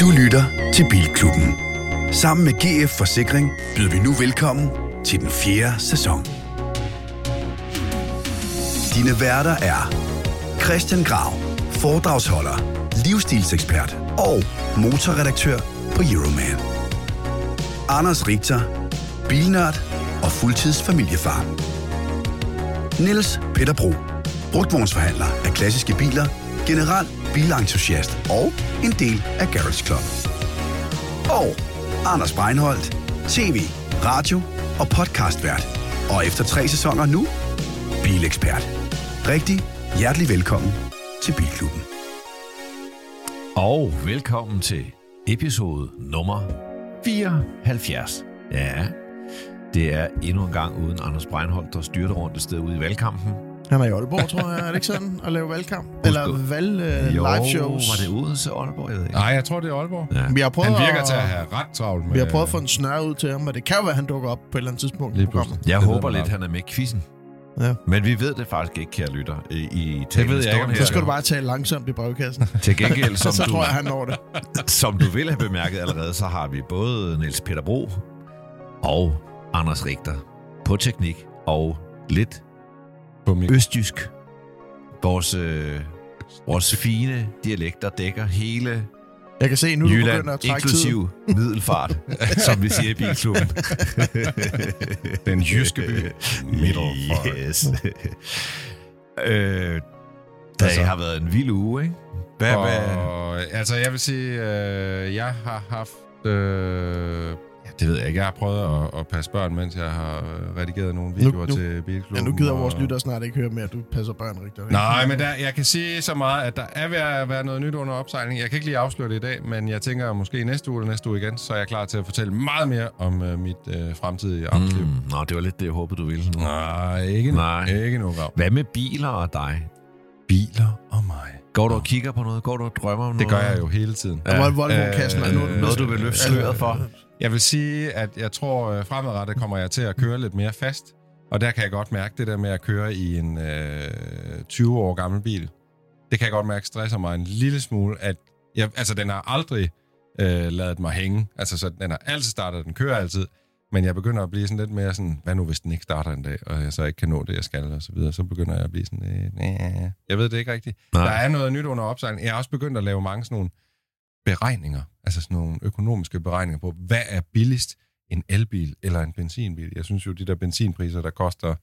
Du lytter til Bilklubben. Sammen med GF Forsikring byder vi nu velkommen til den fjerde sæson. Dine værter er Christian Grav, foredragsholder, livsstilsekspert og motorredaktør på Euroman. Anders Richter, bilnørd og fuldtidsfamiliefar. Niels Peter Bro, brugtvognsforhandler af klassiske biler, general bilentusiast og en del af Garage Club. Og Anders Breinholt, tv, radio og podcastvært. Og efter tre sæsoner nu, bilekspert. Rigtig hjertelig velkommen til Bilklubben. Og velkommen til episode nummer 74. Ja, det er endnu en gang uden Anders Breinholt, der styrter rundt et sted ude i valgkampen. Han er i Aalborg, tror jeg. Er det ikke sådan at lave valgkamp? Eller valg uh, jo, live shows? var det Odense Aalborg? Jeg ved ikke. Nej, jeg tror, det er Aalborg. Ja. Vi har prøvet Han virker at, til at have ret travlt med... Vi har prøvet at få en snør ud til ham, men det kan jo være, at han dukker op på et eller andet tidspunkt. i programmet. Jeg Det håber lidt, han er med i quizzen. Ja. Men vi ved det faktisk ikke, kære lytter. I, i Det ved jeg ikke, Så skal du bare tale langsomt i brevkassen. Til gengæld, som så du, tror jeg, han når det. som du vil have bemærket allerede, så har vi både Niels Peter Bro og Anders Richter på teknik og lidt På mit... østjysk. Vores, øh, vores fine dialekter dækker hele Jeg kan se, nu du begynder Jylland, at trække tid. inklusiv middelfart, som vi siger i bilklubben. Den jyske by. Middelfart. Yes. øh, det Altså- har været en vild uge, ikke? Hvad, hvad? Og, altså, jeg vil sige, øh, jeg har haft... Øh, det ved jeg ikke. Jeg har prøvet at, at passe børn, mens jeg har øh, redigeret nogle videoer nu- til Bilklubben. Ja, nu gider og- vores lytter snart ikke høre mere, at du passer børn rigtigt. Nej, men der, jeg kan sige så meget, at der er ved at være noget nyt under opsejling. Jeg kan ikke lige afsløre det i dag, men jeg tænker måske i næste uge eller næste uge igen, så er jeg klar til at fortælle meget mere om øh, mit øh, fremtidige arbejdsliv. Mm. Mm, nå, det var lidt det, jeg håbede, du ville. Nu. Nej, ikke, Nej. Nej. ikke nu, Grav. Hvad med biler og dig? Biler og mig. Går du og kigger på noget? Går du og drømmer om Det noget? gør jeg jo hele tiden. Ja. Volvo-kassen er nu... Øh, Noget, du vil løfte sløret for? Jeg vil sige, at jeg tror, øh, fremadrettet kommer jeg til at køre lidt mere fast. Og der kan jeg godt mærke det der med at køre i en øh, 20 år gammel bil. Det kan jeg godt mærke stresser mig en lille smule. At jeg, altså, den har aldrig øh, lavet mig hænge. Altså, så den har altid startet, den kører altid. Men jeg begynder at blive sådan lidt mere sådan, hvad nu hvis den ikke starter en dag, og jeg så ikke kan nå det, jeg skal, og så videre. Så begynder jeg at blive sådan, øh, næh, jeg ved det ikke rigtigt. Nej. Der er noget nyt under opsejling. Jeg har også begyndt at lave mange sådan nogle beregninger, altså sådan nogle økonomiske beregninger på, hvad er billigst, en elbil eller en benzinbil? Jeg synes jo, de der benzinpriser, der koster,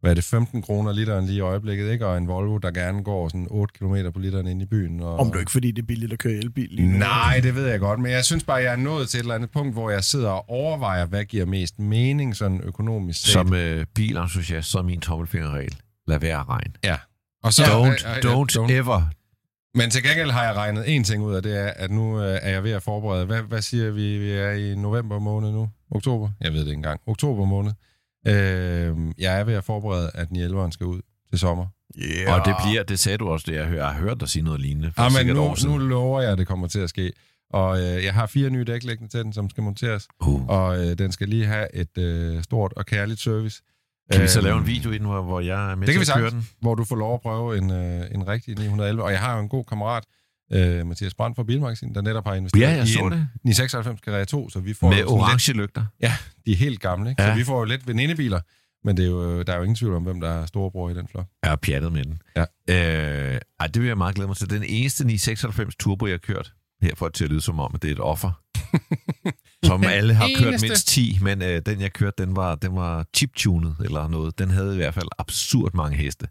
hvad er det, 15 kroner literen lige i øjeblikket, ikke? Og en Volvo, der gerne går sådan 8 km på literen ind i byen. Og... Om du ikke, fordi det er billigt at køre elbil lige nu. Nej, det ved jeg godt, men jeg synes bare, jeg er nået til et eller andet punkt, hvor jeg sidder og overvejer, hvad giver mest mening sådan økonomisk set. Som øh, bilentusiast, så er min tommelfingerregel. Lad være at regne. Ja. Og så, Don't, øh, øh, don't, ever. Men til gengæld har jeg regnet en ting ud af, det er, at nu øh, er jeg ved at forberede. Hvad, hvad siger vi? Vi er i november måned nu? Oktober? Jeg ved det ikke engang. Oktober måned. Øh, jeg er ved at forberede, at 9 skal ud til sommer. Yeah. Og det bliver, det sagde du også, det jeg, hører, jeg har hørt dig sige noget lignende. for Ja, men sikkert nu, år siden. nu lover jeg, at det kommer til at ske. Og øh, jeg har fire nye dæk liggende til den, som skal monteres. Uh. Og øh, den skal lige have et øh, stort og kærligt service. Kan vi så Øhm, lave en video i den, hvor, jeg er med Det kan vi sagtens, den? hvor du får lov at prøve en, øh, en rigtig 911. Og jeg har jo en god kammerat, øh, Mathias Brandt fra Bilmagasin, der netop har investeret Ja, jeg i så en det. 996 Carrera 2, så vi får Med orange lygter. Lidt, ja, de er helt gamle, ikke? Ja. så vi får jo lidt venindebiler, men det er jo, der er jo ingen tvivl om, hvem der er storebror i den flok. Jeg har pjattet med den. Ja. Øh, ej, det vil jeg meget glæde mig til. Den eneste 996 Turbo, jeg har kørt, her for til at lyde som om, at det er et offer. Som alle har kørt eneste. mindst 10, men øh, den jeg kørte, den var, den var chiptunet eller noget. Den havde i hvert fald absurd mange heste.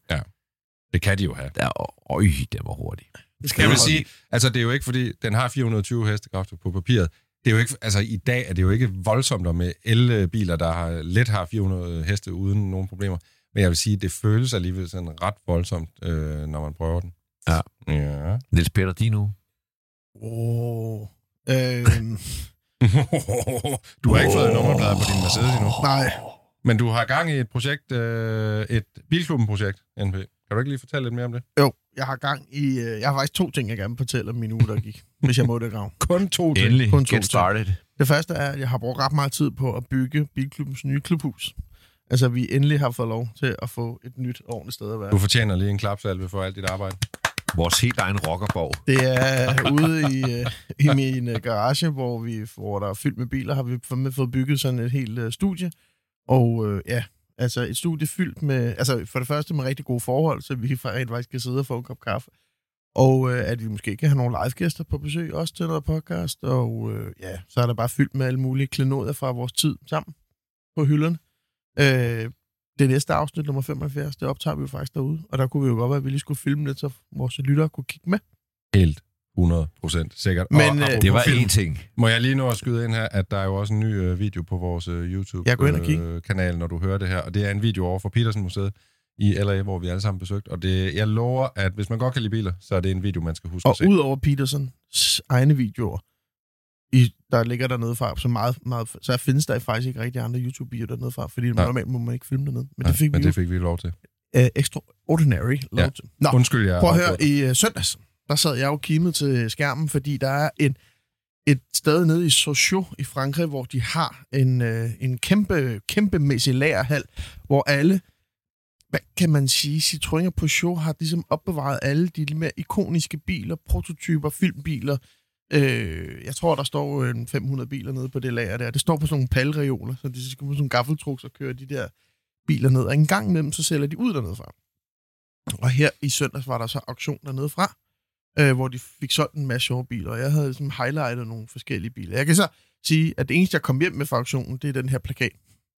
Det kan de jo have. Der, øj, den var hurtig. Det skal Jeg vil sige, altså det er jo ikke fordi, den har 420 hestekræfter på papiret. Det er jo ikke, altså i dag er det jo ikke voldsomt og med elbiler, der har, let har 400 heste uden nogen problemer. Men jeg vil sige, det føles alligevel sådan ret voldsomt, øh, når man prøver den. Ja. Ja. Niels Peter, din nu? Åh. Øhm, du har ikke fået nummerplader på din Mercedes endnu. nej, Men du har gang i et projekt, øh, et bilklubben-projekt, NP. Kan du ikke lige fortælle lidt mere om det? jo, jeg har gang i... Øh, jeg har faktisk to ting, jeg gerne vil fortælle om min uge, der gik. hvis jeg må det, Grav. Kun to ting. Endelig, kun to get ting. started. Det første er, at jeg har brugt ret meget tid på at bygge Bilklubbens nye klubhus. Altså, vi endelig har fået lov til at få et nyt ordentligt sted at være. Du fortjener lige en klapsalve for alt dit arbejde. Vores helt egen rockerborg. Det er øh, ude i, øh, i min øh, garage, hvor, vi, hvor der er fyldt med biler, har vi fået- bygget sådan et helt øh, studie. Og øh, ja, altså et studie fyldt med, altså for det første med rigtig gode forhold, så vi rent faktisk kan sidde og få en kop kaffe. Og øh, at vi måske kan have nogle livegæster på besøg, også til noget podcast. Og øh, ja, så er der bare fyldt med alle mulige klenodier fra vores tid sammen på hylderne. Øh, det næste afsnit, nummer 75, det optager vi jo faktisk derude. Og der kunne vi jo godt være, at vi lige skulle filme lidt, så vores lyttere kunne kigge med. Helt 100 procent sikkert. Men, og, øh, Det var film, én ting. Må jeg lige nå at skyde ind her, at der er jo også en ny øh, video på vores øh, og. YouTube-kanal, når du hører det her. Og det er en video over fra Petersen Museet i LA, hvor vi alle sammen besøgt. Og det, jeg lover, at hvis man godt kan lide biler, så er det en video, man skal huske Og at se. ud over Petersens egne videoer, i, der ligger der noget fra, så, meget, meget, så findes der faktisk ikke rigtig andre YouTube-videoer dernede fra, fordi Nej. normalt må man ikke filme dernede. Men Ja, det fik men vi det fik vi lov til. uh, extraordinary lov Ja. til. Nå, Undskyld, jeg prøv at høre, i uh, søndags, der sad jeg jo kimet til skærmen, fordi der er en, et sted nede i Sochaux i Frankrig, hvor de har en, uh, en kæmpe, kæmpemæssig lagerhal, hvor alle hvad kan man sige, Citroën og Peugeot har ligesom opbevaret alle de mere ikoniske biler, prototyper, filmbiler. Øh, jeg tror, der står en 500 biler nede på det lager der. Det står på sådan nogle palreoler, så de skal på sådan nogle gaffeltruks og køre de der biler ned. Og en gang imellem, så sælger de ud dernede fra. Og her i søndags var der så auktion dernede fra, øh, hvor de fik solgt en masse sjove biler. Og jeg havde ligesom highlightet nogle forskellige biler. Jeg kan så sige, at det eneste, jeg kom hjem med fra auktionen, det er den her plakat.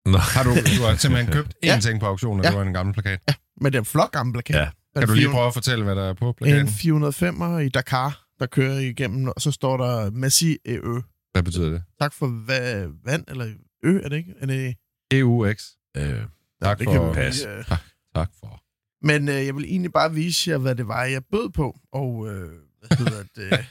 Nå. Har du, du har simpelthen købt én Ja. ting på auktionen, og Ja. det var en gammel plakat. Med den flot gamle plakat. Ja. Kan du lige 400 prøve at fortælle, hvad der er på En plakaten? 405'er i Dakar, der kører igennem, og så står der Messi ø. Hvad betyder det? Tak for va- vand, eller ø, er det ikke? Er det, EUX. Øh, Tak det for... kan pas. lige, øh. Tak for. Men øh, jeg vil egentlig bare vise jer, hvad det var, jeg bød på, og øh, hvad hedder det?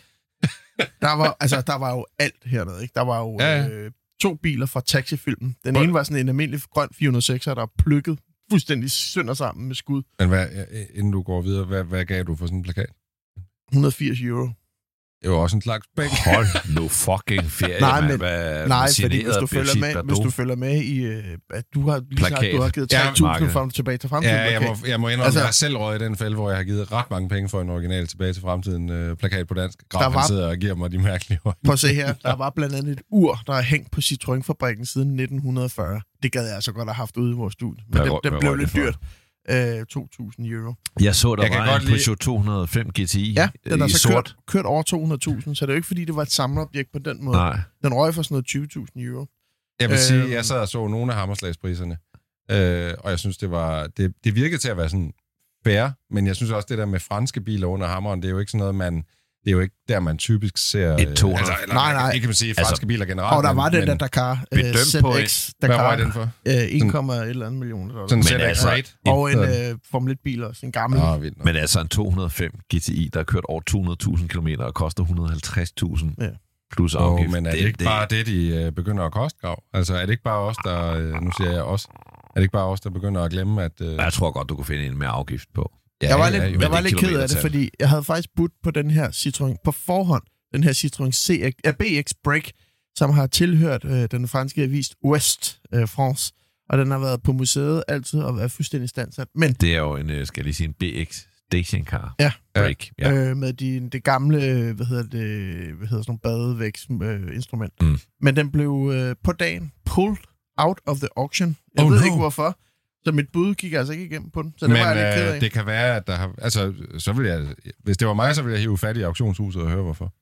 der, var, altså, der var jo alt hernede, ikke? Der var jo Ja, ja. øh, to biler fra taxifilmen. Den Hvor- ene var sådan en almindelig grøn 406'er, der er plukket fuldstændig sønder sammen med skud. Men hvad, inden du går videre, hvad, hvad gav du for sådan en plakat? 180 euro. Det var også en slags penge. hold nu fucking ferie, Nej, men- Hvad, Nej, fordi hvis du, følger med, Bardot? hvis du følger med i, øh, at du har lige sagt, Plakat. du har givet Ja, 3.000 markedet. for tilbage til fremtiden. Ja, jeg må, jeg må indrømme, Altså- jeg har selv røget i den fælde, hvor jeg har givet ret mange penge for en original tilbage til fremtiden øh, plakat på dansk. Grav, Der var... han sidder og giver mig de mærkelige øjne. Prøv at se her. Der var blandt andet et ur, der er hængt på Citroën-fabrikken siden 1940. Det gad jeg altså godt have haft ude i vores studie. Men Hvad det, det blev lidt dyrt. Øh, 2.000 euro. Jeg så, der Jeg var en lide- Peugeot 205 GTI Ja, den er i så sort. kørt, kørt over 200.000, så det er jo ikke, fordi det var et samleobjekt på den måde. Nej. Den røg for sådan noget 20.000 euro. Jeg vil Øhm. sige, jeg sad og så nogle af hammerslagspriserne, øh, og jeg synes, det var det, det virkede til at være sådan fair, men jeg synes også, det der med franske biler under hammeren, det er jo ikke sådan noget, man... Det er jo ikke der, man typisk ser... Et 200. Altså, eller, Nej, nej. Det kan man sige, Altså, franske biler generelt. Og der men- var den men der Dakar bedømt øh, på ZX Hvad Dakar. var den for? Øh, 1,1 millioner dollar. Sådan Men en altså- altså, og en øh, Formel 1-bil også, en gammel. Ah, nok. Men altså en 205 GTI, der har kørt over 200.000 km og koster 150.000 Ja. plus Oh, afgift. men er det, ikke bare det, de øh, begynder at koste, Grav? Altså, er det ikke bare os, der... Øh, nu siger jeg os. Er det ikke bare os, der begynder at glemme, at... Øh, Jeg tror godt, du kan finde en med afgift på. Ja, jeg var ja, lidt, jo. jeg var det lidt ked af det, fordi jeg havde faktisk budt på den her Citroën på forhånd. Den her Citroën CX, BX Break, som har tilhørt øh, den franske avis Ouest øh, France. Og den har været på museet altid og været fuldstændig standsat. Men Det er jo en, øh, skal jeg lige sige, en BX stationcar. Ja. Break. Ja. ja. øh, med de, det gamle, øh, hvad hedder det, hvad hedder sådan nogle badevæksinstrument. Øh, instrument. Mm. Men den blev øh, på dagen pulled out of the auction. Jeg Oh, ved no. ikke hvorfor. Så mit bud gik altså ikke igennem på den. Så det Men var jeg lidt ked øh, af. det kan være, at der har... Altså, så vil jeg... Hvis det var mig, så ville jeg hive fat i auktionshuset og høre, hvorfor.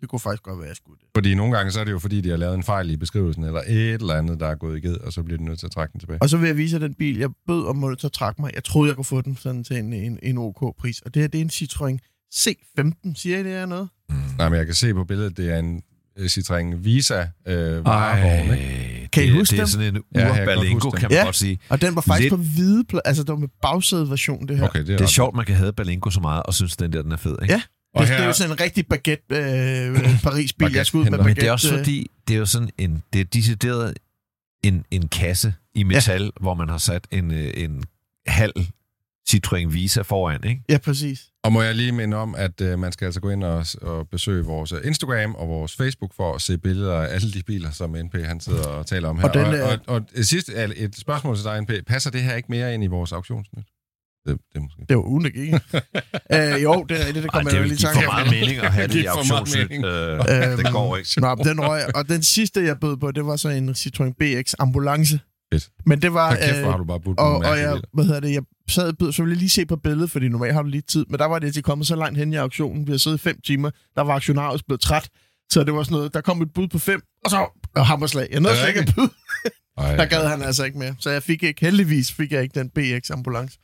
Det kunne faktisk godt være, jeg skulle det. Fordi nogle gange, så er det jo fordi, de har lavet en fejl i beskrivelsen, eller et eller andet, der er gået i ged, og så bliver de nødt til at trække den tilbage. Og så vil jeg vise den bil, jeg bød om måtte at trække mig. Jeg troede, jeg kunne få den sådan til en, en, en OK-pris. Og det her, det er en Citroën C15. Siger I det er noget? Mm. Nej, men jeg kan se på billedet, det er en øh, Citroën Visa øh, varevogn, ikke? Kan I det, huske det er dem? sådan en ur-balingo, kan man Ja. godt sige. Og den var faktisk Lidt- på hvide pla- Altså, det var med bagsædeversion, det her. Okay, det er, Det er sjovt, man kan have balingo så meget, og synes, den der den er fed, ikke? Ja. Og det, her, det er jo sådan en rigtig baguette øh, Paris-bil. Jeg skulle ud med Baguette-henter. Men baguette. det er også fordi, det er jo sådan en, det er decideret en, en kasse i metal, ja. hvor man har sat en, øh, en halv Citroën Visa foran, ikke? Ja, præcis. Og må jeg lige minde om, at øh, man skal altså gå ind og, og besøge vores øh, Instagram og vores Facebook for at se billeder af alle de biler, som NP han sidder og taler om her. Og den, og, øh, og, og er et spørgsmål til dig, NP. Passer det her ikke mere ind i vores auktionsnyt? Det, det er måske. Det var ugen, det gik. øh, jo, det er det, det Ej, kommer det jeg lige give tanke for meget mening at have det i for meget auktionsnyt. Øh, Øhm, det går ikke. Nå, den røg, og den sidste, jeg bød på, det var så en Citroën BX ambulance. Fedt. Men det var... Kæft, øh, har du bare budt og, og jeg, hvad hedder det, jeg sad og så ville jeg lige se på billedet, fordi normalt har du lige tid, men der var det til kommet så langt hen i auktionen. Vi har siddet fem timer, der var aktionarius blevet træt, så det var sådan noget, der kom et bud på fem, og så og hammerslag. Jeg nåede slet ikke at byde, der gad han altså ikke mere. Så jeg fik ikke, heldigvis fik jeg ikke den BX ambulance.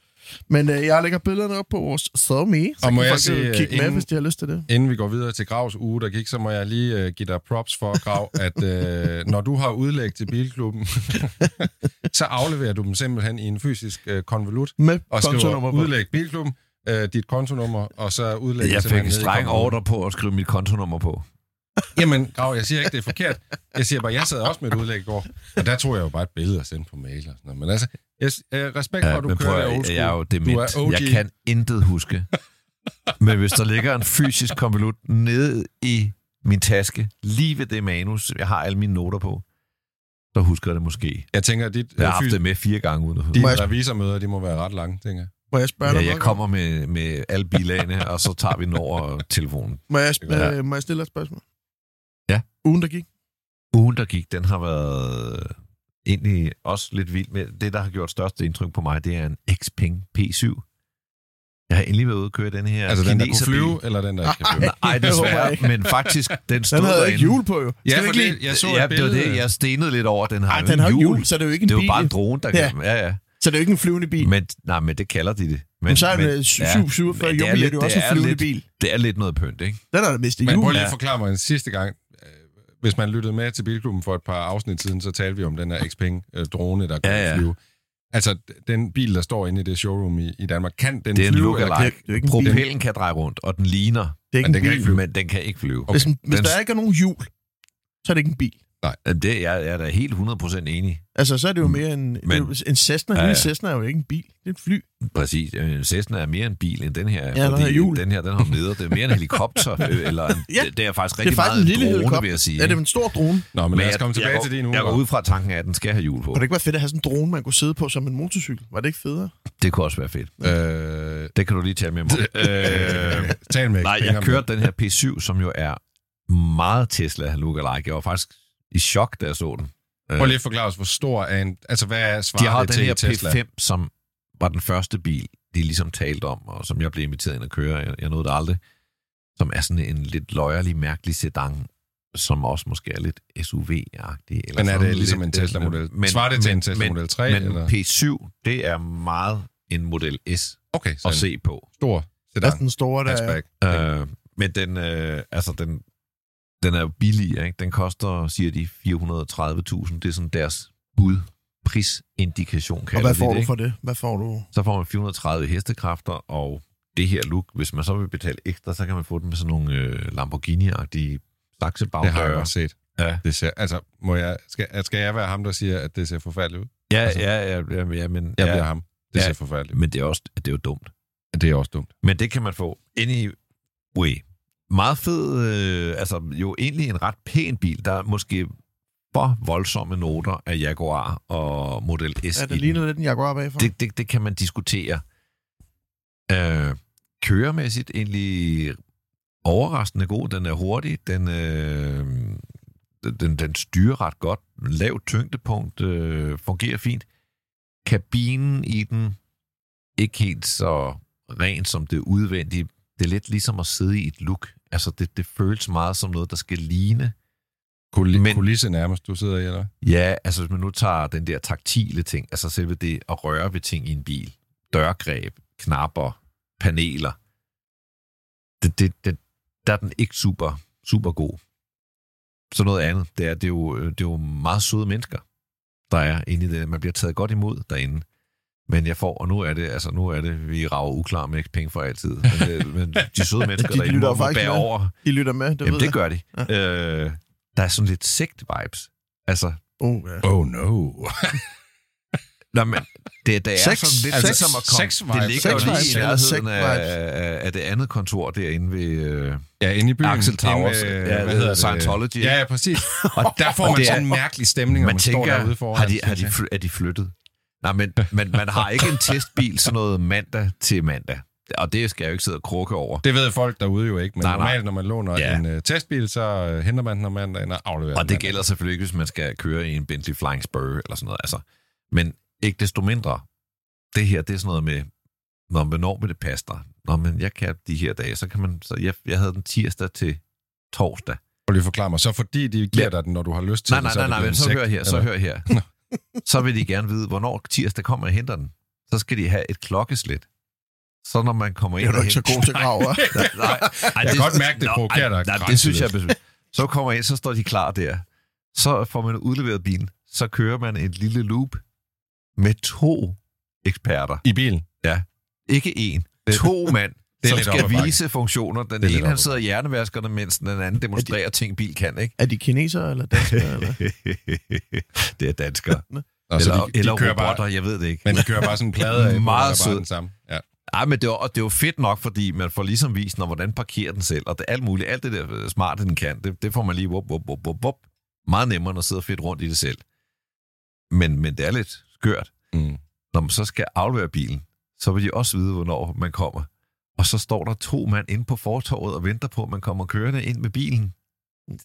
Men øh, jeg lægger billederne op på vores SoMe, så Og må kan jeg folk sige, jo kigge med, inden- hvis de har lyst til det. Inden vi går videre til Gravs uge, der gik, så må jeg lige øh, give dig props for, Grav, at øh, når du har udlæg til bilklubben, så afleverer du dem simpelthen i en fysisk øh, konvolut, Med og kontonummer skriver på. udlæg bilklubben, øh, dit kontonummer, og så udlæg Jeg fik en streng ordre på at skrive mit kontonummer på. Jamen, Grav, jeg siger ikke, det er forkert. Jeg siger bare, jeg sad også med et udlæg i går, og der tog jeg jo bare et billede og sendte på mail og sådan noget. Men altså, jeg, øh, respekt for, Ja, at du men prøv, kører at- old school. jeg er jo Du dement. er OG. Jeg kan intet huske. Men hvis der ligger en fysisk konvolut nede i min taske, lige ved det manus, jeg har alle mine noter på, så husker jeg det måske. Jeg tænker, at dit, Jeg har øh, haft fys- det med fire gange uden at huske. dine jeg- revisormøder, de må være ret lange, tænker jeg. Må jeg spørge dig Ja, noget? jeg kommer med, med alle bilagene, og så tager vi den over telefonen. Må jeg, Ja. øh, må jeg stille dig et spørgsmål? Ja. Ugen, der gik? Ugen, der gik, den har været egentlig også lidt vild med. Det, der har gjort størst indtryk på mig, det er en Xpeng P7. Jeg har endelig været ude at køre den her Altså den, der kunne flyve, eller den, der ikke kan flyve? Nej, Det desværre, ikke. men faktisk, den stod Den havde ikke derinde. hjul på, jo. Ja, for ikke lige- det, jeg så ja, et det var billede. det, jeg stenede lidt over. Den har Ej, den har hjul. hjul, så er det jo ikke en Det er jo bil. bare en drone, der Ja. kan... Ja, ja. Så det er jo ikke en flyvende bil. Men, nej, men det kalder de det. Men, Men så er en 747 men det er er det jo også det en er flyvende lidt- bil. Det er lidt noget pynt, ikke? Den er der mistet Men prøv lige Ja. at forklare mig en sidste gang. Øh, Hvis man lyttede med til Bilklubben for et par afsnit siden, så talte vi om den her Xpeng-drone, der kunne Ja, ja. flyve. Altså, den bil, der står inde i det showroom i, i Danmark, kan den Det er flyve? eller kan- det er ikke bil. Propellen kan dreje rundt, og den ligner, Det er ikke Men en den kan bil. ikke flyve. men den kan ikke flyve. Okay. Hvis, hvis Den- der ikke er nogen hjul, så er det ikke en bil. Det er jeg, er da helt 100% enig. Altså, så er det jo mere en, Mm. Men- Men, en Cessna. Ja, Ja, ja. En Cessna er jo ikke en bil. Det er et fly. Præcis. En Cessna er mere en bil end den her. den fordi hjul. Den her, den har neder. Det er mere en helikopter. øh, eller en, Ja. det, er faktisk Det er rigtig faktisk meget en lille drone, helikopter. vil jeg sige. Ja, det er en stor drone. Nå, men lad os jeg- komme tilbage jeg, til det nu. Jeg går ud fra tanken af, at den skal have hjul på. Kunne det ikke være fedt at have sådan en drone, man kunne sidde på som en motorcykel? Var det ikke federe? Det kunne også være fedt. Øh, Det kan du lige tale med mig om. øh, tal med Nej, jeg kørte den her P7, som jo er meget Tesla lookalike. Jeg var faktisk i chok, da jeg så den. Prøv lige at forklare os, hvor stor er en... Altså, hvad er De svaret har til den her Tesla? P5, som var den første bil, de ligesom talte om, og som jeg blev inviteret ind at køre. Jeg, jeg nåede det aldrig. Som er sådan en lidt løjerlig, mærkelig sedan, som også måske er lidt SUV-agtig. Eller Men er det ligesom lidt, en Tesla-model? Men, Svarer det til en men- Tesla men- Model 3? Men eller? P7, det er meget en Model S Okay, så at en se på. stor er sedan. den store, der er? Øh, men den, øh, altså den, den er billig, ikke? Den koster, siger de, 430.000. Det er sådan deres bud, prisindikation, Og kalder hvad de får det, du ikke? for det? Hvad får du? Så får man 430 hestekræfter, og det her look, hvis man så vil betale ekstra, så kan man få den med sådan nogle øh, Lamborghini-agtige Det har jeg saksebagdøre. godt set. Ja. Det ser, altså, må jeg, skal, skal jeg være ham, der siger, at det ser forfærdeligt ud? Ja, Altså, ja, ja, ja, ja, men, Jeg ja, bliver ham. Det Ja. ser forfærdeligt ud. men det er, også, det er jo dumt. Det er også dumt. Men det kan man få anyway. Meget fed, øh, altså jo egentlig en ret pæn bil, der er måske for voldsomme noter af Jaguar og Model S Er det den. ligner lidt en Jaguar bagfra? det, det, det kan man diskutere. Øh, køremæssigt egentlig overraskende god. Den er hurtig. Den, øh, den, den styrer ret godt. Lavt tyngdepunkt. Øh, fungerer fint. Kabinen i den ikke helt så ren som det udvendige. Det er lidt ligesom at sidde i et look. Altså, det, det føles meget som noget, der skal ligne Kul- Men- kulisse nærmest, du sidder i, eller? Ja, altså hvis man nu tager den der taktile ting, altså selve det at røre ved ting i en bil, dørgreb, knapper, paneler, det, det, det, der er den ikke super, super god. Så noget andet, det er, det er, jo, det er jo meget søde mennesker, der er inde i det. Man bliver taget godt imod derinde. Men jeg får, og nu er det, altså nu er det, vi rager uklar med penge for altid. Men, det, men de søde mennesker De derinde lytter må, må faktisk bære med. over. De lytter med, det Jamen ved det jeg. gør de. Ja. Øh, der er sådan lidt sekt-vibes. Altså, Oh, ja. Oh no. Nå, men det, det er Sex. sådan lidt Altså, som at komme... sex det vibes. ligger jo Sex lige vibes i nærheden af, af, det andet kontor derinde ved øh, Ja, inde i byen. Axel Towers. Inde, øh, ja, hvad hedder det? Scientology. Ja, ja, præcis. Og der får man det sådan en mærkelig stemning, når man, man står tænker, derude foran. har de, har de, er de flyttet? Nej, men, men man har ikke en testbil sådan noget mandag til mandag. Og det skal jeg jo ikke sidde og krukke over. Det ved folk derude jo ikke, men Nej, nej. normalt, når man låner Ja. en uh, testbil, så uh, henter man den om mandagen og afleverer Og den det mandag. gælder selvfølgelig ikke, hvis man skal køre i en Bentley Flying Spur eller sådan noget. Altså. Men ikke desto mindre, det her, det er sådan noget med, når hvornår vil det passe dig? Nå, men jeg kan de her dage, så kan man... Så jeg, jeg havde den tirsdag til torsdag. Prøv lige forklare mig. Så fordi de giver Ja. dig den, når du har lyst til Nej, det, nej, så nej, det nej, men så hør her, så hør her. så vil de gerne vide, hvornår tirsdag kommer og henter den. Så skal de have et klokkeslæt. Så når man kommer Det ind er du og ikke så henter- god til graver. Nej, ej, Jeg kan godt mærke, det provokerer dig Nej, det synes jeg er. Så kommer ind, så står de klar der. Så får man udleveret bilen. Så kører man et lille loop med to eksperter. I bilen. Ikke en. Det- To mand, det er som skal vise funktioner. Den ene, han sidder den, mens den anden demonstrerer ting, bil kan, ikke? Er de kinesere eller danskere? Eller? det er danskere. Så eller de, de eller kører robotter, bare, jeg ved det ikke. men de kører bare sådan en plade af, Meget sød. bare den samme. Ja. Ej, men det var, og det var fedt nok, fordi man får ligesom vist, når, hvordan parkerer den selv, og det, alt muligt, alt det der øh, smarte, den kan, det, det får man lige wup, wup, wup, wup, wup. Meget nemmere, end at sidde fedt rundt i det selv. Men, men det er lidt skørt. Mm. Når man så skal aflevere bilen, så vil de også vide, hvornår man kommer. Og så står der to mand inde på fortorvet og venter på, at man kommer kørende ind med bilen.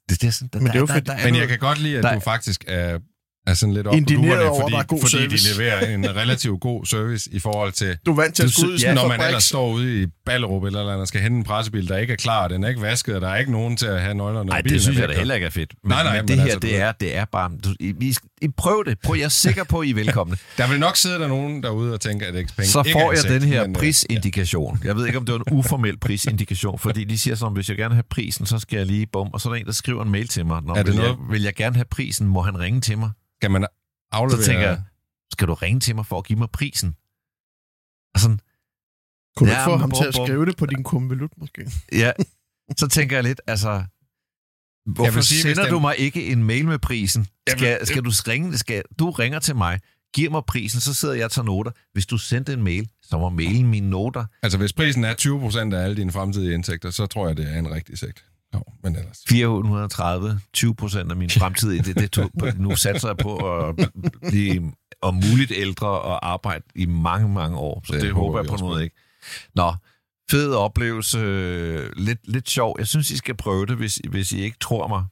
Det, det er sådan, der, Men det er jo der, fedt. der, der er Men jeg noget- kan godt lide, at Der- du faktisk er, er sådan lidt op på duerne, over, fordi, er god fordi service. de leverer en relativt god service i forhold til, Du er vant til at Du skulle ud ja, når man ellers står ude i Ballerup eller eller andet, skal hente en pressebil, der ikke er klar, den er ikke vasket, og der er ikke nogen til at have nøglerne. Nej, det synes er jeg da heller ikke er fedt. Men, Nej, nej, men men det her, altså, det, er, det er bare... Du, I, I, I prøv det. Prøv, jeg er sikker på, at I er velkomne. Der vil nok sidde der nogen derude og tænke, at Xpeng så ikke får er en jeg den her men, øh, prisindikation. Jeg ved ikke, om det var en uformel prisindikation, fordi de siger sådan, hvis jeg gerne vil have prisen, så skal jeg lige bum. Og så er der en, der skriver en mail til mig. Når Er det vil, jeg, noget- vil jeg gerne have prisen, må han ringe til mig? Skal man aflevere... Så tænker jeg, skal du ringe til mig for at give mig prisen? Og sådan, Kunne du Ja, få ham til at skrive det på din konvolut, måske? ja, så tænker jeg lidt, altså... Hvorfor vil sige, sender den- du mig ikke en mail med prisen? Jamen, Skal, skal du ringe? Skal, du ringer til mig, giver mig prisen, så sidder jeg og tager noter. Hvis du sendte en mail, så må mailen mine noter. Altså, hvis prisen er 20% af alle dine fremtidige indtægter, så tror jeg, det er en rigtig sekt. Jo, men ellers... 430, 20 procent af min fremtid, det, det tog, nu satser jeg på at blive om muligt ældre og arbejde i mange, mange år. Så Det det, håber jeg på noget ikke. Nå, fed oplevelse, lidt, lidt sjov. Jeg synes, I skal prøve det, hvis, hvis I ikke tror mig.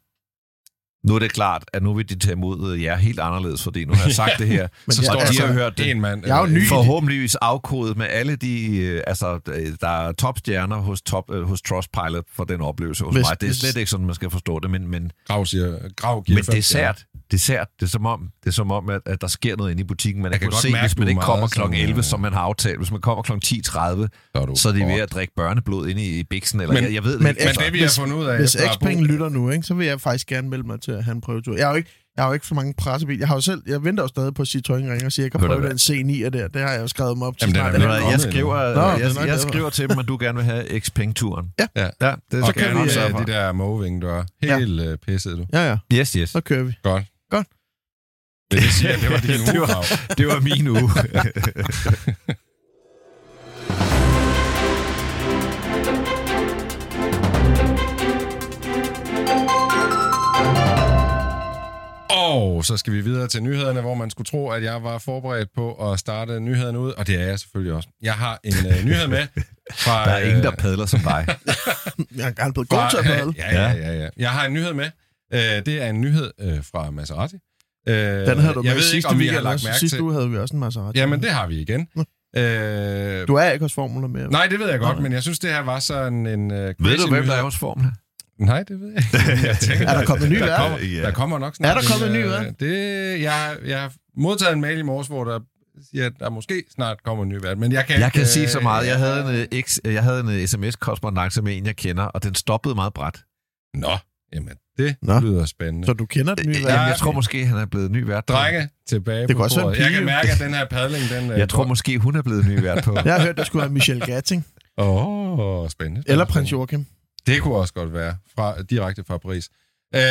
Nu er det klart, at nu vil de tage imod øh, jer helt anderledes, fordi nu har jeg sagt det her. Men Så jeg- står de har så hørt det. en mand... Jeg er jo ny. Forhåbentligvis afkodet med alle de, øh, altså, der er topstjerner hos, top, øh, hos Trustpilot for den oplevelse hos Hvis- mig. Det er slet ikke sådan, man skal forstå det, men, men Grav siger... Grav giver men fem dessert, dessert, det er som om, det er som om at, at der sker noget inde i butikken. Man Jeg kan godt se, mærke, hvis du man er ikke kommer kl. sådan, 11, øh, som man har aftalt. Hvis man kommer kl. 10.30, stjerner. Så er, du så er de ved at drikke børneblod inde i biksen, eller Men- jeg, jeg ved det men ikke. Men altså. det, vi har Hvis- fundet ud af... Hvis Xpeng bo- lytter nu, ikke, så vil jeg faktisk gerne melde mig til at have en prøvetur. Jeg har jo ikke, jeg har jo ikke for mange pressebiler. Jeg har jo selv, jeg venter jo stadig på at Citroën ringer og siger, jeg kan prøve den C9'er der. Det har jeg jo skrevet mig op til Jamen, den er du kommet jeg skriver, Nå, jeg, den er jeg, jeg bedre. skriver til dem, at du gerne vil have Xpeng-turen. Ja. Ja. ja det Og jeg gerne nok vi, for. de der moving døre. Helt ja. pisset, du. Ja, ja. Yes, yes. Så kører vi. Godt. Godt. Vil det sige, at det var din Det var-? Det var min uge. Og så skal vi videre til nyhederne, hvor man skulle tro, at jeg var forberedt på at starte nyhederne ud, og det er jeg selvfølgelig også. Jeg har en uh, nyhed med fra... Der er ingen, der øh, padler som dig. Jeg er gerne blevet god til at padle. ja, ja, ja, ja. Jeg har en nyhed med. Uh, det er en nyhed uh, fra Maserati. Uh, Den havde du jeg med ved ikke, sidste om vi har weekend. lagt mærke Sidste til... uge havde vi også en Maserati. Jamen, det har vi igen. Uh, Du er ikke hos Formula mere. Nej, det ved jeg godt, Nej. men jeg synes, det her var sådan en uh, Ved du, hvem der er hos Formel? Nej, det ved jeg ikke. Jeg tænker, Er der kommet en ny der kommer, Ja. der kommer nok snart. Er der kommet en ny øh, vært? Det, jeg, jeg har modtaget en mail i morges, hvor der siger, at der måske snart kommer en ny vært, men jeg kan Jeg ikke... kan øh, sige så meget. Jeg havde en, øh, X, jeg havde en øh, sms-korrespondance med en, jeg kender, og den stoppede meget bræt. Nå, jamen, det Nå. lyder spændende. Så du kender den nye Jamen, vært? jeg tror måske, han er blevet ny vært. Drenge, tilbage Det på kunne også være en bordet. Jeg kan mærke, at den her padling, den... øh, Jeg tror måske, hun er blevet ny vært på. Jeg har hørt, der skulle være Michel Gatting. Åh, oh, spændende. Eller prins Joachim. Det kunne også godt være, fra, direkte fra Paris. Øh,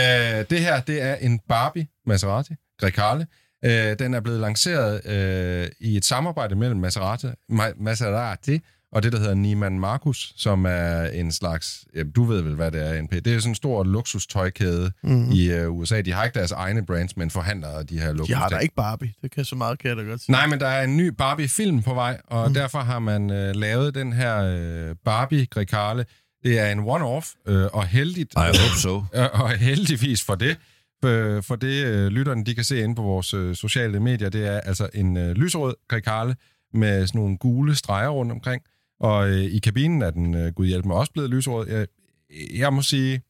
det her, det er en Barbie Maserati Grecale. Øh, den er blevet lanceret øh, i et samarbejde mellem Maserati, Ma- Maserati og det, der hedder Neiman Marcus, som er en slags, ja, du ved vel, hvad det er, NP. Det er sådan en stor luksustøjkæde mm-hmm. i øh, USA. De har ikke deres egne brands, men forhandler de her luksus. De har da ikke Barbie. Det kan så meget kan jeg da godt sige. Nej, men der er en ny Barbie-film på vej, og mm. derfor har man øh, lavet den her øh, Barbie-grikale. Det er en one-off, øh, og heldigt... I hope so. Øh, og heldigvis for det, for, for det øh, lytterne de kan se inde på vores øh, sociale medier, det er altså en øh, lyserød grikale med sådan nogle gule streger rundt omkring. Og øh, i kabinen er den, øh, gud hjælp mig, også blevet lyserød. Jeg, jeg må sige,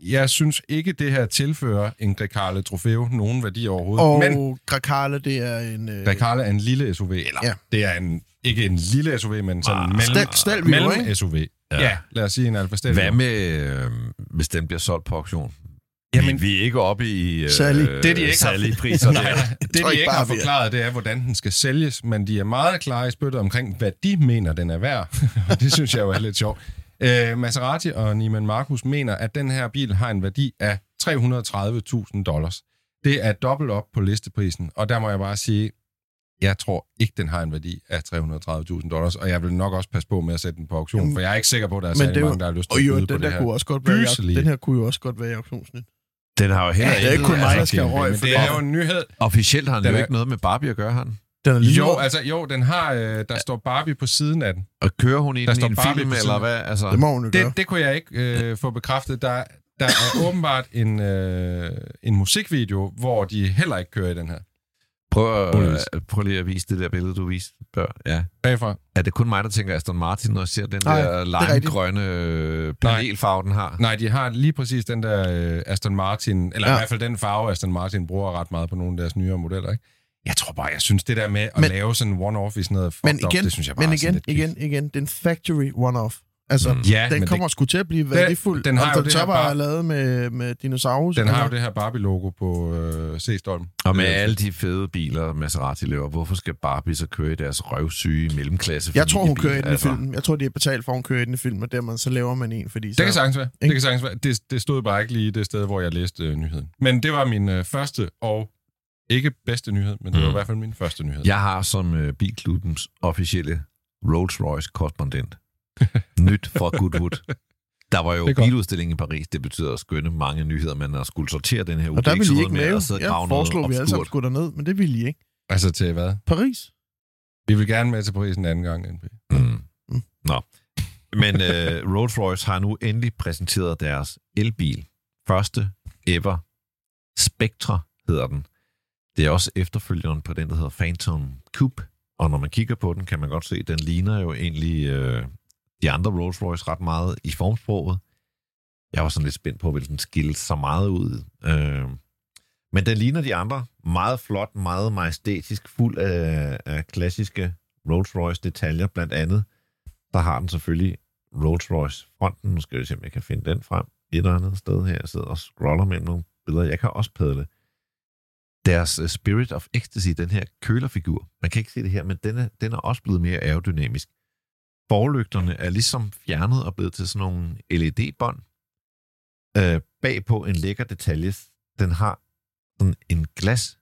jeg synes ikke, det her tilfører en Grecale Trofeo nogen værdi overhovedet. Og Men Grecale, det er en... Øh, Grecale er en lille SUV, eller Ja. det er en, ikke en lille SUV, men sådan Ah, mellem, Stel- mellem? SUV. Ja. Ja. ja, lad os sige en Alfa Stelvio. Hvad med, øh, hvis den bliver solgt på auktion? Jamen- vi, vi er ikke oppe i øh. Det, de ikke har- Sally-priser Nej, det de ikke har bare, er- forklaret, det er, hvordan den skal sælges, men de er meget klare i spyttet omkring, hvad de mener, den er værd. Og det synes jeg jo er lidt sjovt. Øh, Maserati og Neiman Marcus mener, at den her bil har en værdi af 330.000 dollars. Det er dobbelt op på listeprisen, og der må jeg bare sige, jeg tror ikke, den har en værdi af 330.000 dollars, og jeg vil nok også passe på med at sætte den på auktion, Jamen, for jeg er ikke sikker på, at der er men særlig mange, der har lyst til og at jo, byde på den det der her. kunne også godt være, i, Gyselige. den her kunne jo også godt være i auktionsnyt. Den har jo heller Ja, det er ikke... kun mig, der altså, skal røg Men det er jo en nyhed. Officielt har den, Den jo er- ikke noget med Barbie at gøre, han. Den er Jo, lyserød. altså, jo, den har, øh, der står Barbie på siden af den. Og kører hun i Der den i står en Barbie film, eller hvad? Altså, Det må hun jo gøre. Det, det kunne jeg ikke øh, få bekræftet. Der, der er åbenbart en, øh, en musikvideo, hvor de heller ikke kører i den her. Prøv, at, Muligvis. prøv lige at vise det der billede, du viste før. Ja. Bagfra. Er det kun mig, der tænker Aston Martin, når jeg ser den Nej, der er limegrønne øh, panelfarve, den har? Nej, de har lige præcis den der øh, Aston Martin, eller ja. I hvert fald den farve, Aston Martin bruger ret meget på nogle af deres nyere modeller. Ikke? Jeg tror bare, jeg synes det der med at Men- lave sådan en one-off i sådan noget Men fucked up, igen, det synes jeg bare men er sådan igen, igen, igen, det er en factory one-off. Altså, Mm. Ja, den kommer sgu til at blive værdifuld. den har og jo den det her bare bar- lavet med, med dinosaurus. Den har jo altså. det her Barbie-logo på øh, C-stolpen. Og med Det er alle de fede biler, Maserati laver, hvorfor skal Barbie så køre i deres røvsyge mellemklasse Jeg tror, hun kører i den i altså, filmen. Jeg tror, de er betalt for, at hun kører i den i filmen, og dermed så laver man en, fordi Det så... kan sagtens være. Det kan sagtens være. Det, det stod bare ikke lige det sted, hvor jeg læste øh, nyheden. Men det var min øh, første og ikke bedste nyhed, men det var Mm. i hvert fald min første nyhed. Jeg har som øh, Bilklubbens officielle Rolls-Royce-korrespondent nyt fra Goodwood. Der var jo biludstilling i Paris. Det betyder at skønne mange nyheder, men at skulle sortere den her uge. Og der er ville I ikke noget med. Jeg grave foreslog, noget vi alle sammen obskurt. skulle derned, men det ville I ikke. Altså til hvad? Paris? Vi vil gerne med til Paris en anden gang, NP. Mm. Mm. Nå. Men øh, Rolls-Royce har nu endelig præsenteret deres elbil. Første ever. Spectra hedder den. Det er også efterfølgeren på den, der hedder Phantom Coupe. Og når man kigger på den, kan man godt se, at den ligner jo egentlig øh, de andre Rolls-Royce ret meget i formsproget. Jeg var sådan lidt spændt på, hvilken den skilte så meget ud. Øh, men den ligner de andre. Meget flot, meget majestætisk, fuld af, af klassiske Rolls-Royce detaljer, blandt andet. Der har den selvfølgelig Rolls-Royce fronten. Nu skal jeg se, om jeg kan finde den frem et eller andet sted her. Jeg sidder og scroller med nogle billeder. Jeg kan også padle. Deres øh, Spirit of Ecstasy, den her kølerfigur, man kan ikke se det her, men den er, den er også blevet mere aerodynamisk. Forlygterne er ligesom fjernet og blevet til sådan nogle LED-bånd. Øh, bagpå en lækker detalje. Den har sådan en glas.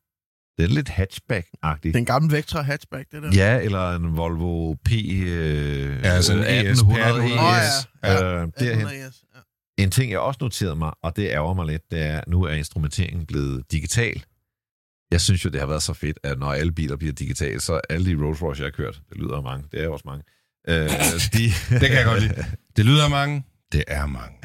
Det er lidt hatchback-agtigt. Det er en gammel Vectra hatchback, det der. Ja, eller en Volvo P... Øh, Ja, sådan en ES, 1800 P1800 ES. Ja. Øh, derhen. 1800, ja. En ting, jeg også noterede mig, og det ærger mig lidt, det er, at nu er instrumenteringen blevet digital. Jeg synes jo, det har været så fedt, at når alle biler bliver digitale, så alle de Rolls Royce, jeg har kørt, det lyder mange, det er også mange, øh, de, Det kan jeg godt lide. Det lyder mange. Det er mange.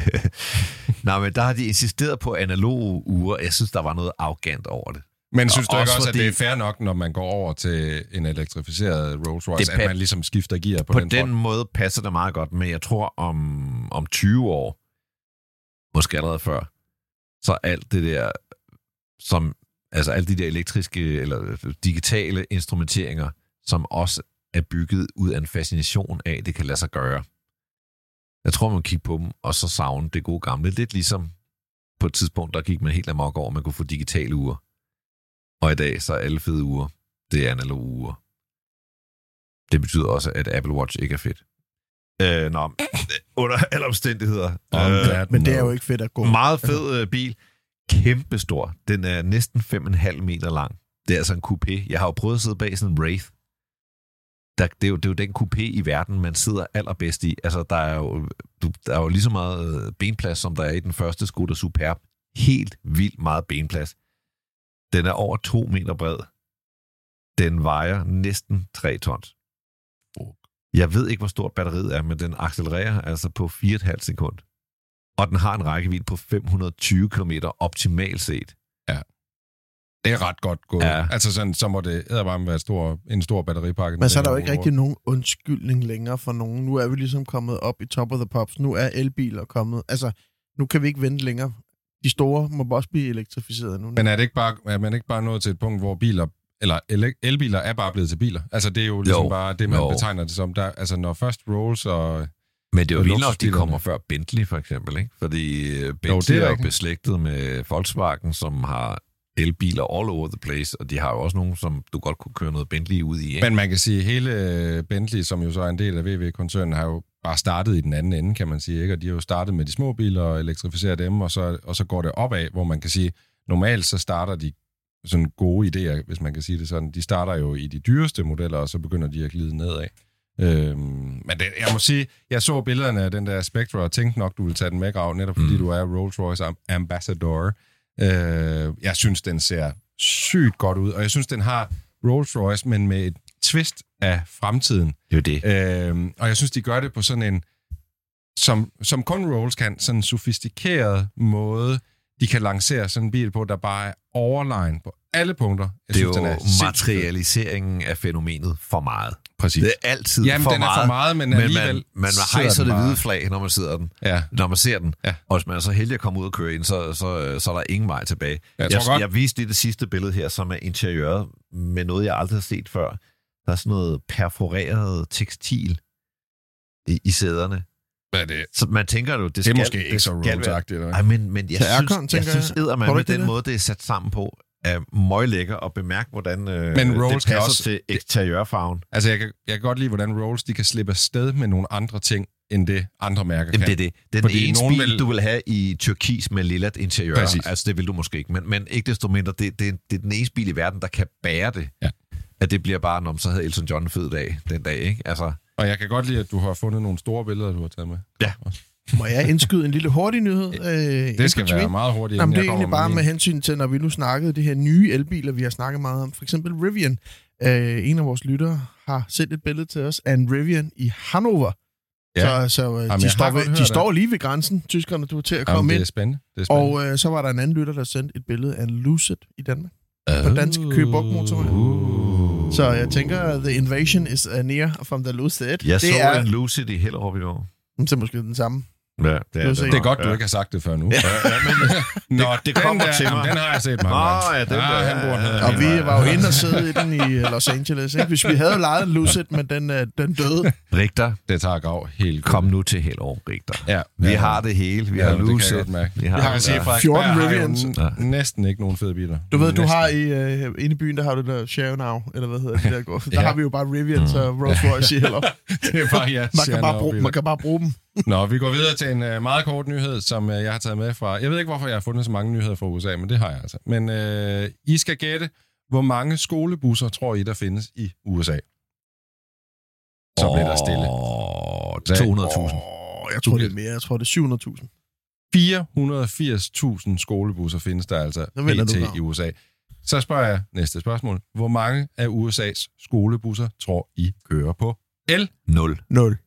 Nej, men der har de insisteret på analoge uger. Jeg synes, der var noget arrogant over det. Men synes du Og ikke også også, at det er fair nok, når man går over til en elektrificeret Rolls Royce, at man ligesom skifter gear på, På den, den front? måde passer det meget godt, men jeg tror om, om 20 år, måske allerede før, så alt det der, som, altså alle de der elektriske eller digitale instrumenteringer, som også er bygget ud af en fascination af, at det kan lade sig gøre. Jeg tror, man må kigge på dem, og så savne det gode gamle. Lidt ligesom på et tidspunkt, der gik man helt amok over, at man kunne få digitale uger. Og i dag, så er alle fede uger, det er analoge uger. Det betyder også, at Apple Watch ikke er fedt. Øh, nå, under alle omstændigheder. Øh, Men det er jo ikke fedt at gå. meget fed øh, bil. Kæmpestor. Den er næsten 5,5 meter lang. Det er altså en coupé. Jeg har jo prøvet at sidde bag sådan en Wraith. Der, det, er jo, det er jo den coupé i verden, man sidder allerbedst i. Altså, der er jo, der er jo lige så meget øh, benplads, som der er i den første Skoda Superb. Helt vildt meget benplads. Den er over to meter bred. Den vejer næsten 3 tons. Jeg ved ikke, hvor stort batteriet er, men den accelererer altså på 4,5 sekund. Og den har en rækkevidde på 520 km optimalt set. Det er ret godt gået. Ja. Altså sådan, så må det bare være stor, en stor batteripakke. Men så er der jo ikke rigtig nogen undskyldning længere for nogen. Nu er vi ligesom kommet op i top of the pops. Nu er elbiler kommet. Altså, nu kan vi ikke vente længere. De store må også blive elektrificeret nu. Men er det ikke bare, er man ikke bare nået til et punkt, hvor biler, eller el- elbiler er bare blevet til biler? Altså, det er jo ligesom Jo. jo. bare det, man Jo. jo. betegner det som. Der, altså, når først Rolls og... Men det er jo vildt nok, de kommer før Bentley, for eksempel. Ikke? Fordi øh, Bentley det er er, jo beslægtet med Volkswagen, som har elbiler all over the place, og de har jo også nogle, som du godt kunne køre noget Bentley ud i. Ikke? Men man kan sige, at hele øh, Bentley, som jo så er en del af VW-koncernen, har jo bare startet i den anden ende, kan man sige. Ikke? Og de har jo startet med de små biler og elektrificeret dem, og så, og så går det opad, hvor man kan sige, normalt så starter de sådan gode idéer, hvis man kan sige det sådan. De starter jo i de dyreste modeller, og så begynder de at glide nedad. Øhm, men det, jeg må sige, jeg så billederne af den der Spectre, og tænkte nok, du ville tage den med, Grav, netop fordi Mm. du er Rolls-Royce am- Ambassador. Øh, jeg synes, den ser sygt godt ud, og jeg synes, den har Rolls-Royce, men med et twist af fremtiden. Det er jo det. Øhm, og jeg synes, de gør det på sådan en, som, som kun Rolls kan, sådan en sofistikeret måde, de kan lancere sådan en bil på, der bare er overline på alle punkter. Jeg Det er synes, den jo sindssygt fed. materialiseringen af fænomenet for meget. Præcis. Det er altid Jamen, for den er meget. for meget, men, men alligevel man, man sidder hejser den det hvide flag, når man sidder den. Ja. Når man ser den. Ja. Og hvis man er så heldig at komme ud og køre ind, så, så, så er der ingen vej tilbage. Jeg tror godt- jeg viste lige det sidste billede her, som er interiøret med noget, jeg aldrig har set før. Der er sådan noget perforeret tekstil i, i sæderne. Hvad er det? Så man tænker jo, det, Det skal, er måske ikke så skal Rolls-agtigt, eller hvad? Ej, men, men jeg Til synes, Aircon, jeg synes jeg. Tror du med den det? måde, det er sat sammen på, er møglækker og bemærk, hvordan øh, Men det Rolls passer kan også- til eksteriørfarven. Altså, jeg kan, jeg kan godt lide, hvordan Rolls de kan slippe afsted med nogle andre ting, end det andre mærker Jamen, kan. det er det. Det er den Fordi eneste nogen bil, vil- du vil have i turkis med lilla interiør. Præcis. Altså, det vil du måske ikke. Men, men ikke desto mindre, det, det, det er den eneste bil i verden, der kan bære det. Ja. At det bliver bare, når så havde Elton John en fed dag den dag, ikke? Altså, Og jeg kan godt lide, at du har fundet nogle store billeder, du har taget med. Ja. Må jeg indskyde en lille hurtig nyhed? Øh, Det skal være meget hurtigt, Jamen, det er egentlig bare min. med hensyn til, når vi nu snakkede det her nye elbiler, vi har snakket meget om. For eksempel Rivian. Øh, en af vores lyttere har sendt et billede til os af en Rivian i Hannover. Ja. Så, så øh, Jamen, de, står, ved, de det. står lige ved grænsen, tyskerne, du er til at Jamen, komme det er ind. spændende. Det er spændende. Og øh, så var der en anden lytter, der sendte et billede af en Lucid i Danmark. på dansk Køge Bugt motorvej. Uh. Så jeg tænker, the invasion is uh, near from the Lucid. jeg det så er, en Lucid i Hellerup i år. Det er måske den samme. Ja, det er, Lucid. Det er godt, du ikke har sagt det før nu. Ja, men, Nå, det den kommer der, til mig. Den har jeg set mange Nå, gange. ja, den der, han bor ja, ja. Og vi var jo inde og sidde i den i Los Angeles. Ikke? Hvis vi havde lejet en Lucid, men den, øh, den døde. Richter, Det tager grav helt kom nu til Hellerup, Richter. Ja, Vi ja, har det hele. Vi ja, har det kan jeg Lucid. godt mærke. Vi har, Jeg kan sige, ja. Frederik 14 Berg har Rivians. Ja. næsten ikke nogen fede biler. Du ved, du Næsten. har i, øh, inde i byen, der har du der Share Now, eller hvad hedder det der går. Der Ja. har vi jo bare Rivians og Rolls Royce i. Det er bare, ja, Man kan bare, bruge, man kan bare bruge dem. Nå, vi går videre til en uh, meget kort nyhed, som uh, jeg har taget med fra... Jeg ved ikke, hvorfor jeg har fundet så mange nyheder fra USA, men det har jeg altså. Men uh, I skal gætte, hvor mange skolebusser tror I, der findes i USA? Så bliver der stille. Åh, Hvad? 200.000. Åh, jeg tror, det er mere. Jeg tror, det er 700.000. 480.000 skolebusser findes der altså pt. i USA. Så spørger jeg næste spørgsmål. Hvor mange af USA's skolebusser tror I kører på el? 0. 0.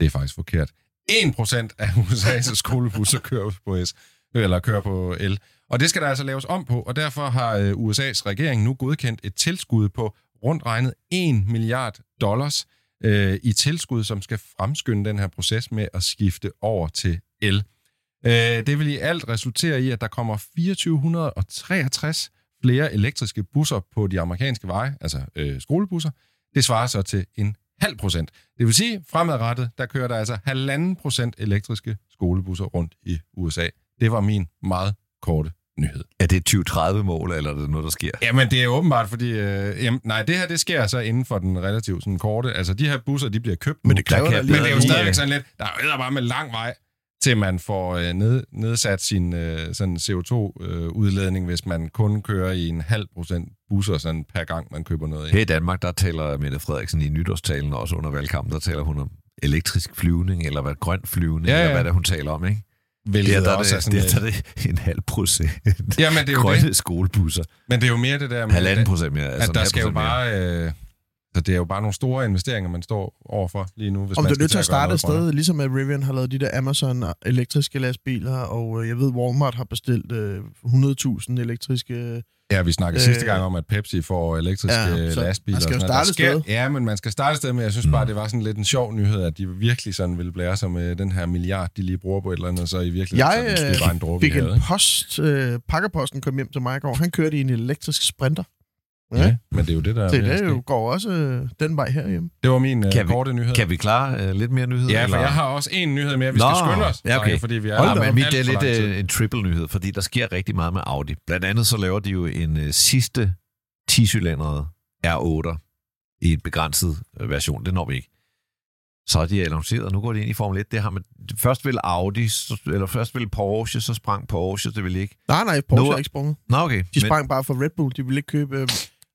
Det er faktisk forkert. 1% af USA's skolebusser kører på S, eller kører på el. Og det skal der altså laves om på, og derfor har øh, USA's regering nu godkendt et tilskud på rundt regnet 1 milliard dollars øh, i tilskud, som skal fremskynde den her proces med at skifte over til el. Øh, det vil i alt resultere i, at der kommer 2463 flere elektriske busser på de amerikanske veje, altså øh, skolebusser. Det svarer så til en halv procent. Det vil sige, fremadrettet, der kører der altså halvanden procent elektriske skolebusser rundt i USA. Det var min meget korte nyhed. Er det et 2030-mål, eller er det noget, der sker? Jamen, det er åbenbart, fordi... Øh, jamen, nej, det her, det sker så inden for den relativt sådan, korte. Altså, de her busser, de bliver købt Men det kræver Der. Men det er jo stadigvæk sådan lidt... Der er jo bare med lang vej til man får øh, ned, nedsat sin øh, sådan CO2-udledning, hvis man kun kører i en halv procent busser sådan per gang, man køber noget Her i. i Danmark, der taler Mette Frederiksen i nytårstalen, også under valgkampen, der taler hun om elektrisk flyvning, eller hvad grøn flyvning, Ja, ja, ja. eller hvad det hun taler om, ikke? Hvilket Det er, der, er også det, sådan, er, øh, der er det en halv procent. Jamen, det er jo Grønne det. skolebusser. Men det er jo mere det der med, Halvanden procent mere. Altså at der skal jo bare... Øh, så det er jo bare nogle store investeringer, man står overfor lige nu, hvis Om man du er nødt til at starte et sted, ligesom at Rivian har lavet de der Amazon elektriske lastbiler, og øh, jeg ved, Walmart har bestilt øh, 100.000 elektriske... Ja, vi snakkede Øh, sidste gang om, at Pepsi får elektriske ja, så lastbiler. man skal jo starte sker- Ja, men man skal starte sted, men jeg synes Mm. bare, det var sådan lidt en sjov nyhed, at de virkelig sådan ville blære sig med den her milliard, de lige bruger på et eller andet, så i virkeligheden Jeg så det øh, bare en dråbe fik en post, øh, pakkeposten kom hjem til mig i går. Han kørte i en elektrisk sprinter. Ja, men det er jo det, der er Det, det jo går også øh, den vej herhjemme. Det var min uh, Kan vi- korte nyhed. Kan vi klare uh, lidt mere nyheder? Ja, for eller? jeg har også en nyhed mere. Vi skal Nå, skynde os, ja, okay. drenge, fordi vi er Hold Ja, men det er lidt øh, en triple nyhed, fordi der sker rigtig meget med Audi. Blandt andet så laver de jo en øh, sidste 10-cylindrede R8 i et begrænset øh, version. Det når vi ikke. Så er de annonceret, og nu går de ind i Formel 1. Det har man, først ville Audi, så, eller først ville Porsche, så sprang Porsche, det ville ikke. Nej, nej, Porsche Nu- har ikke sprunget. Nå, okay. De sprang bare for Red Bull. De ville ikke købe... Øh,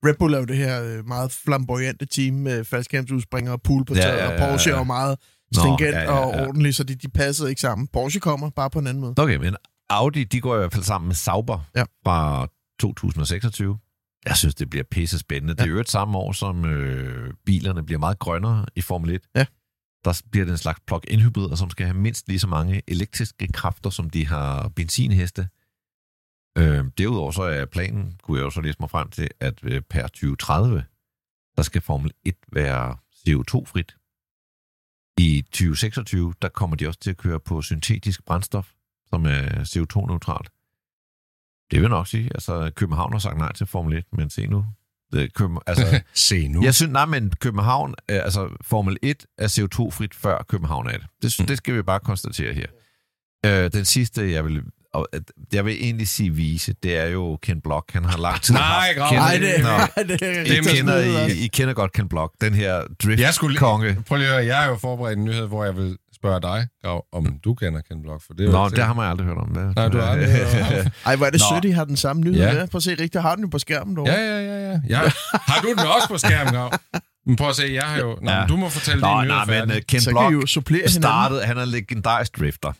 Red Bull er jo det her øh, meget flamboyante team med faldskærmsudspringere og pool på Ja, ja, og ja, Porsche ja. er jo meget Nå, stringent ja, ja, og ja. ordentlig, så de, de passede ikke sammen. Porsche kommer bare på en anden måde. Okay, men Audi, de går i hvert fald sammen med Sauber Ja. fra 2026. Jeg synes, det bliver pisse spændende. Det er jo et samme år, som øh, bilerne bliver meget grønnere i Formel 1. Ja. Der bliver det en slags plug-in hybrider, som skal have mindst lige så mange elektriske kræfter, som de har benzinheste. Øh, derudover så er planen, kunne jeg jo så læse mig frem til, at øh, per 2030, der skal Formel 1 være CO2-frit. I 2026, der kommer de også til at køre på syntetisk brændstof, som er CO2-neutralt. Det vil nok sige. Altså, København har sagt nej til Formel 1, men se nu. Det, Køben, altså, Se nu. jeg synes, nej, men København, øh, altså Formel 1 er CO2-frit før København er det. Det, Mm. det skal vi bare konstatere her. Øh, den sidste, jeg vil, og, at- jeg vil egentlig sige vise, det er jo Ken Block. Han har lang tid Nej. Kender- Nej, det, Nå, nej, det, det I, er kender, snyde, altså. I, I kender godt Ken Block, den her drift-konge. Prøv lige at høre, jeg har jo forberedt en nyhed, hvor jeg vil spørge dig, Grav, om du kender Ken Block, for det er jo Nå, det har man aldrig hørt om. Det. Nej, du har aldrig hørt om Ej, hvor er det sødt, I har den samme nyhed Ja. med. Prøv at se, rigtig har den jo på skærmen derovre. Ja, ja, ja, ja. ja. Har du den også på skærmen, Grav? Men prøv at se, jeg har jo... Nå, Ja. du må fortælle Nå, din nyhed nej, men uh, Ken Så kan Block I jo supplere hinanden. startede, han er en legendarisk drifter.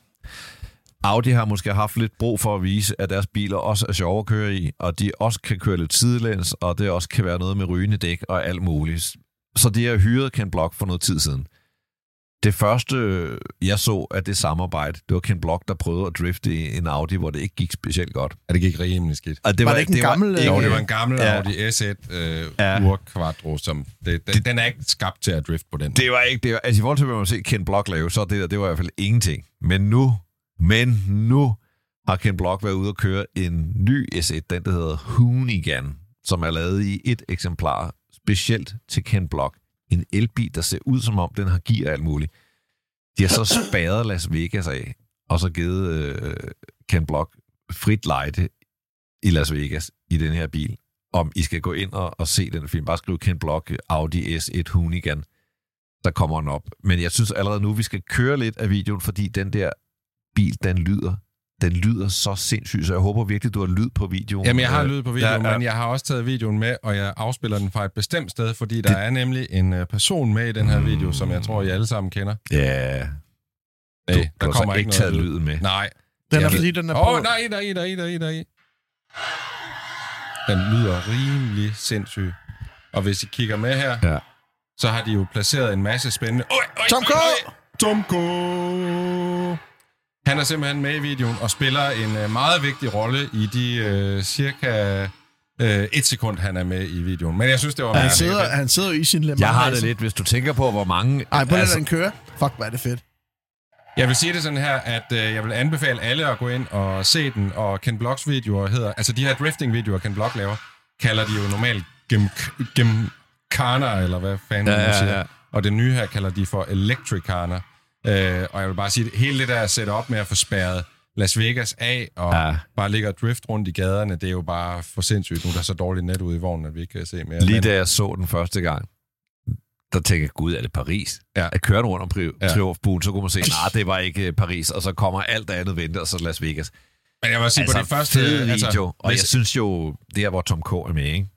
Audi har måske haft lidt brug for at vise, at deres biler også er sjove at køre i, og de også kan køre lidt sidelæns, og det også kan være noget med rygende dæk og alt muligt. Så de har hyret Ken Block for noget tid siden. Det første, jeg så af det samarbejde, det var Ken Block, der prøvede at drifte i en Audi, hvor det ikke gik specielt godt. Ja, det gik rimelig skidt. Og det Var det ikke en gammel, ikke- Jo, det var en gammel Ja. Audi S1 øh, Ja. Ur Quattro, som... Det, den, den er ikke skabt til at drifte på den. Det var ikke det. Var, altså i forhold til, hvad man ser Ken Block lave, så det der, det var i hvert fald ingenting. Men nu, men nu har Ken Block været ude og køre en ny S1, den der hedder Hoonigan, som er lavet i et eksemplar, specielt til Ken Block. En elbil, der ser ud som om, den har gear og alt muligt. De har så spadet Las Vegas af, og så givet øh, Ken Block frit lejde i Las Vegas i den her bil. Om I skal gå ind og, og se den film, bare skriv Ken Block Audi S1 Hoonigan der kommer den op. Men jeg synes allerede nu, vi skal køre lidt af videoen, fordi den der bil, den lyder, den lyder så sindssygt, så jeg håber virkelig, du har lyd på videoen. Jamen, jeg har lyd på videoen, ja, ja, men jeg har også taget videoen med, og jeg afspiller den fra et bestemt sted, fordi der er nemlig en øh, person med i den her video, som jeg tror, I alle sammen kender. Ja, du, Nej, du har så ikke taget lyd. lyden med. Nej. Den er fordi, den er Åh, på... oh, nej, nej, nej, nej, nej. Den lyder rimelig sindssyg. Og hvis I kigger med her, Ja. så har de jo placeret en masse spændende... Øj, øj, Tom K! øj, øj. Han er simpelthen med i videoen og spiller en øh, meget vigtig rolle i de øh, cirka øh, et sekund, han er med i videoen. Men jeg synes, det var Han sidder, han sidder jo i sin Le Mans Jeg har det lidt, hvis du tænker på, hvor mange... Ej, på altså, den køre. Fuck, hvor er det fedt. Jeg vil sige det sådan her, at øh, jeg vil anbefale alle at gå ind og se den, og Ken Blocks videoer hedder, altså de her drifting-videoer, Ken Block laver, kalder de jo normalt gem, Gymkhana, eller hvad fanden Ja, man ja, siger. ja. Og det nye her kalder de for Electricana. Øh, og jeg vil bare sige, at hele det der setup med at få spærret Las Vegas af, og Ja. bare ligge og drift rundt i gaderne, det er jo bare for sindssygt. Nu er der så dårligt net ude i vognen, at vi ikke kan se mere. Lige da jeg så den første gang, der tænker jeg, gud, er det Paris? Ja. At køre rundt om Pri- Ja. Triumfbuen, så kunne man se, nej, det var ikke øh, Paris, og så kommer alt andet vente, og så Las Vegas. Men jeg vil sige, altså, på de første... fed video, Altså, og hvis- jeg synes jo, det her, hvor Tom K. er med, ikke?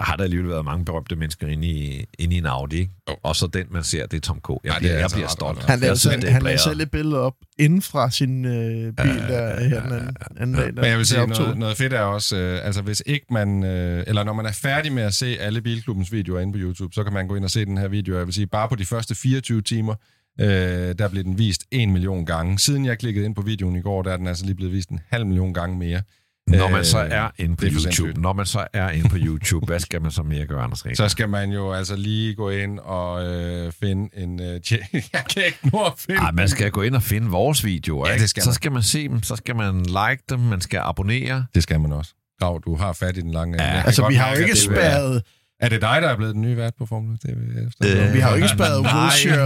Der har der alligevel været mange berømte mennesker inde i, inde i en Audi, ikke? Jo. Og så den, man ser, det er Tom K. Jeg, Ja, det bliver, er jeg altså bliver stolt. Han lavede, selv, det er han lavede selv et billede op inden fra sin øh, bil der her den anden, anden dag. Der, Men jeg vil sige, noget, noget fedt er også, øh, altså hvis ikke man, øh, eller når man er færdig med at se alle Bilklubbens videoer inde på YouTube, så kan man gå ind og se den her video. Jeg vil sige, bare på de første 24 timer, øh, der blev den vist en million gange. Siden jeg klikkede ind på videoen i går, der er den altså lige blevet vist en halv million gange mere. Når man Øh, så er inde på YouTube, sindssygt. når man så er inde på YouTube, hvad skal man så mere gøre, Anders Rik? Så skal man jo altså lige gå ind og øh, finde en... Øh, jeg kan ikke nå at finde Ej, man skal gå ind og finde vores videoer, Ja, ikke? det skal Så man. skal man se dem, så skal man like dem, man skal abonnere. Det skal man også. Grav, du har fat i den lange. Ja, Altså, vi har jo ikke vil være- spærret... Er det dig, der er blevet den nye vært på Formel TV? Efter? Øh, Vi har jo ikke nej, Wilshire...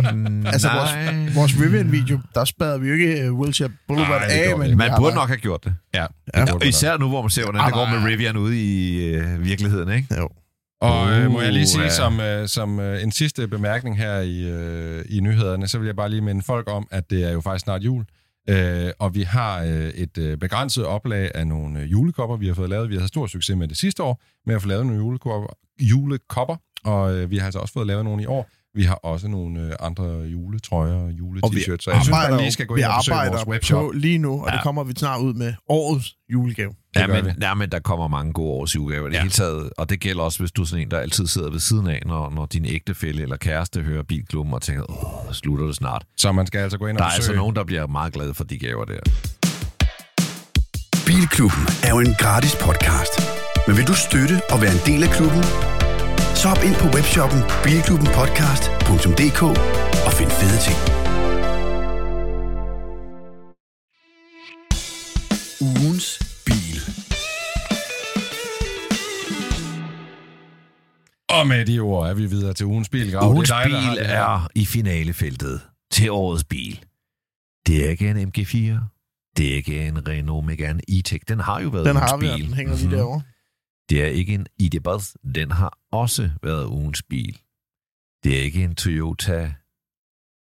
Altså, nej. vores, vores Rivian-video, der spærrede vi jo ikke uh, Wilshire Boulevard Nej, det af, men Man burde bare- nok have gjort det. Ja, Ja. det Især nu, hvor man ser, hvordan Ah, det går med Rivian ude i øh, virkeligheden, ikke? Jo. Og øh, må jeg lige sige Uh, som, øh, som øh, en sidste bemærkning her i, øh, i nyhederne, så vil jeg bare lige minde folk om, at det er jo faktisk snart jul. Øh, og vi har øh, et øh, begrænset oplag af nogle øh, julekopper, vi har fået lavet. Vi har haft stor succes med det sidste år, med at få lavet nogle julekopper, julekopper og øh, vi har altså også fået lavet nogle i år. Vi har også nogle øh, andre juletrøjer og Og vi jule-t-shirts, så jeg synes, man lige skal gå vi ind og besøge vores webshop. på lige nu, og Ja. det kommer vi snart ud med årets julegave. Ja, men, ja, men der kommer mange gode års julegaver i det Ja. hele taget. Og det gælder også, hvis du er sådan en, der altid sidder ved siden af, når, når din ægtefælle eller kæreste hører bilklubben og tænker, åh, slutter det snart. Så man skal altså gå ind og Der er besøge. altså nogen, der bliver meget glade for de gaver der. Bilklubben er jo en gratis podcast. Men vil du støtte og være en del af klubben? Så hop ind på webshoppen bilklubbenpodcast.dk og find fede ting. Ugens bil. Og med de ord er vi videre til ugens bil. Grav. Ugens Det er dig, bil det er i finalefeltet til årets bil. Det er ikke en MG4. Det er ikke en Renault Megane E-Tech. Den har jo været Den ugens har vi, bil. den hænger lige Mhm. derovre. Det er ikke en ID Buzz. Den har også været ugens bil. Det er ikke en Toyota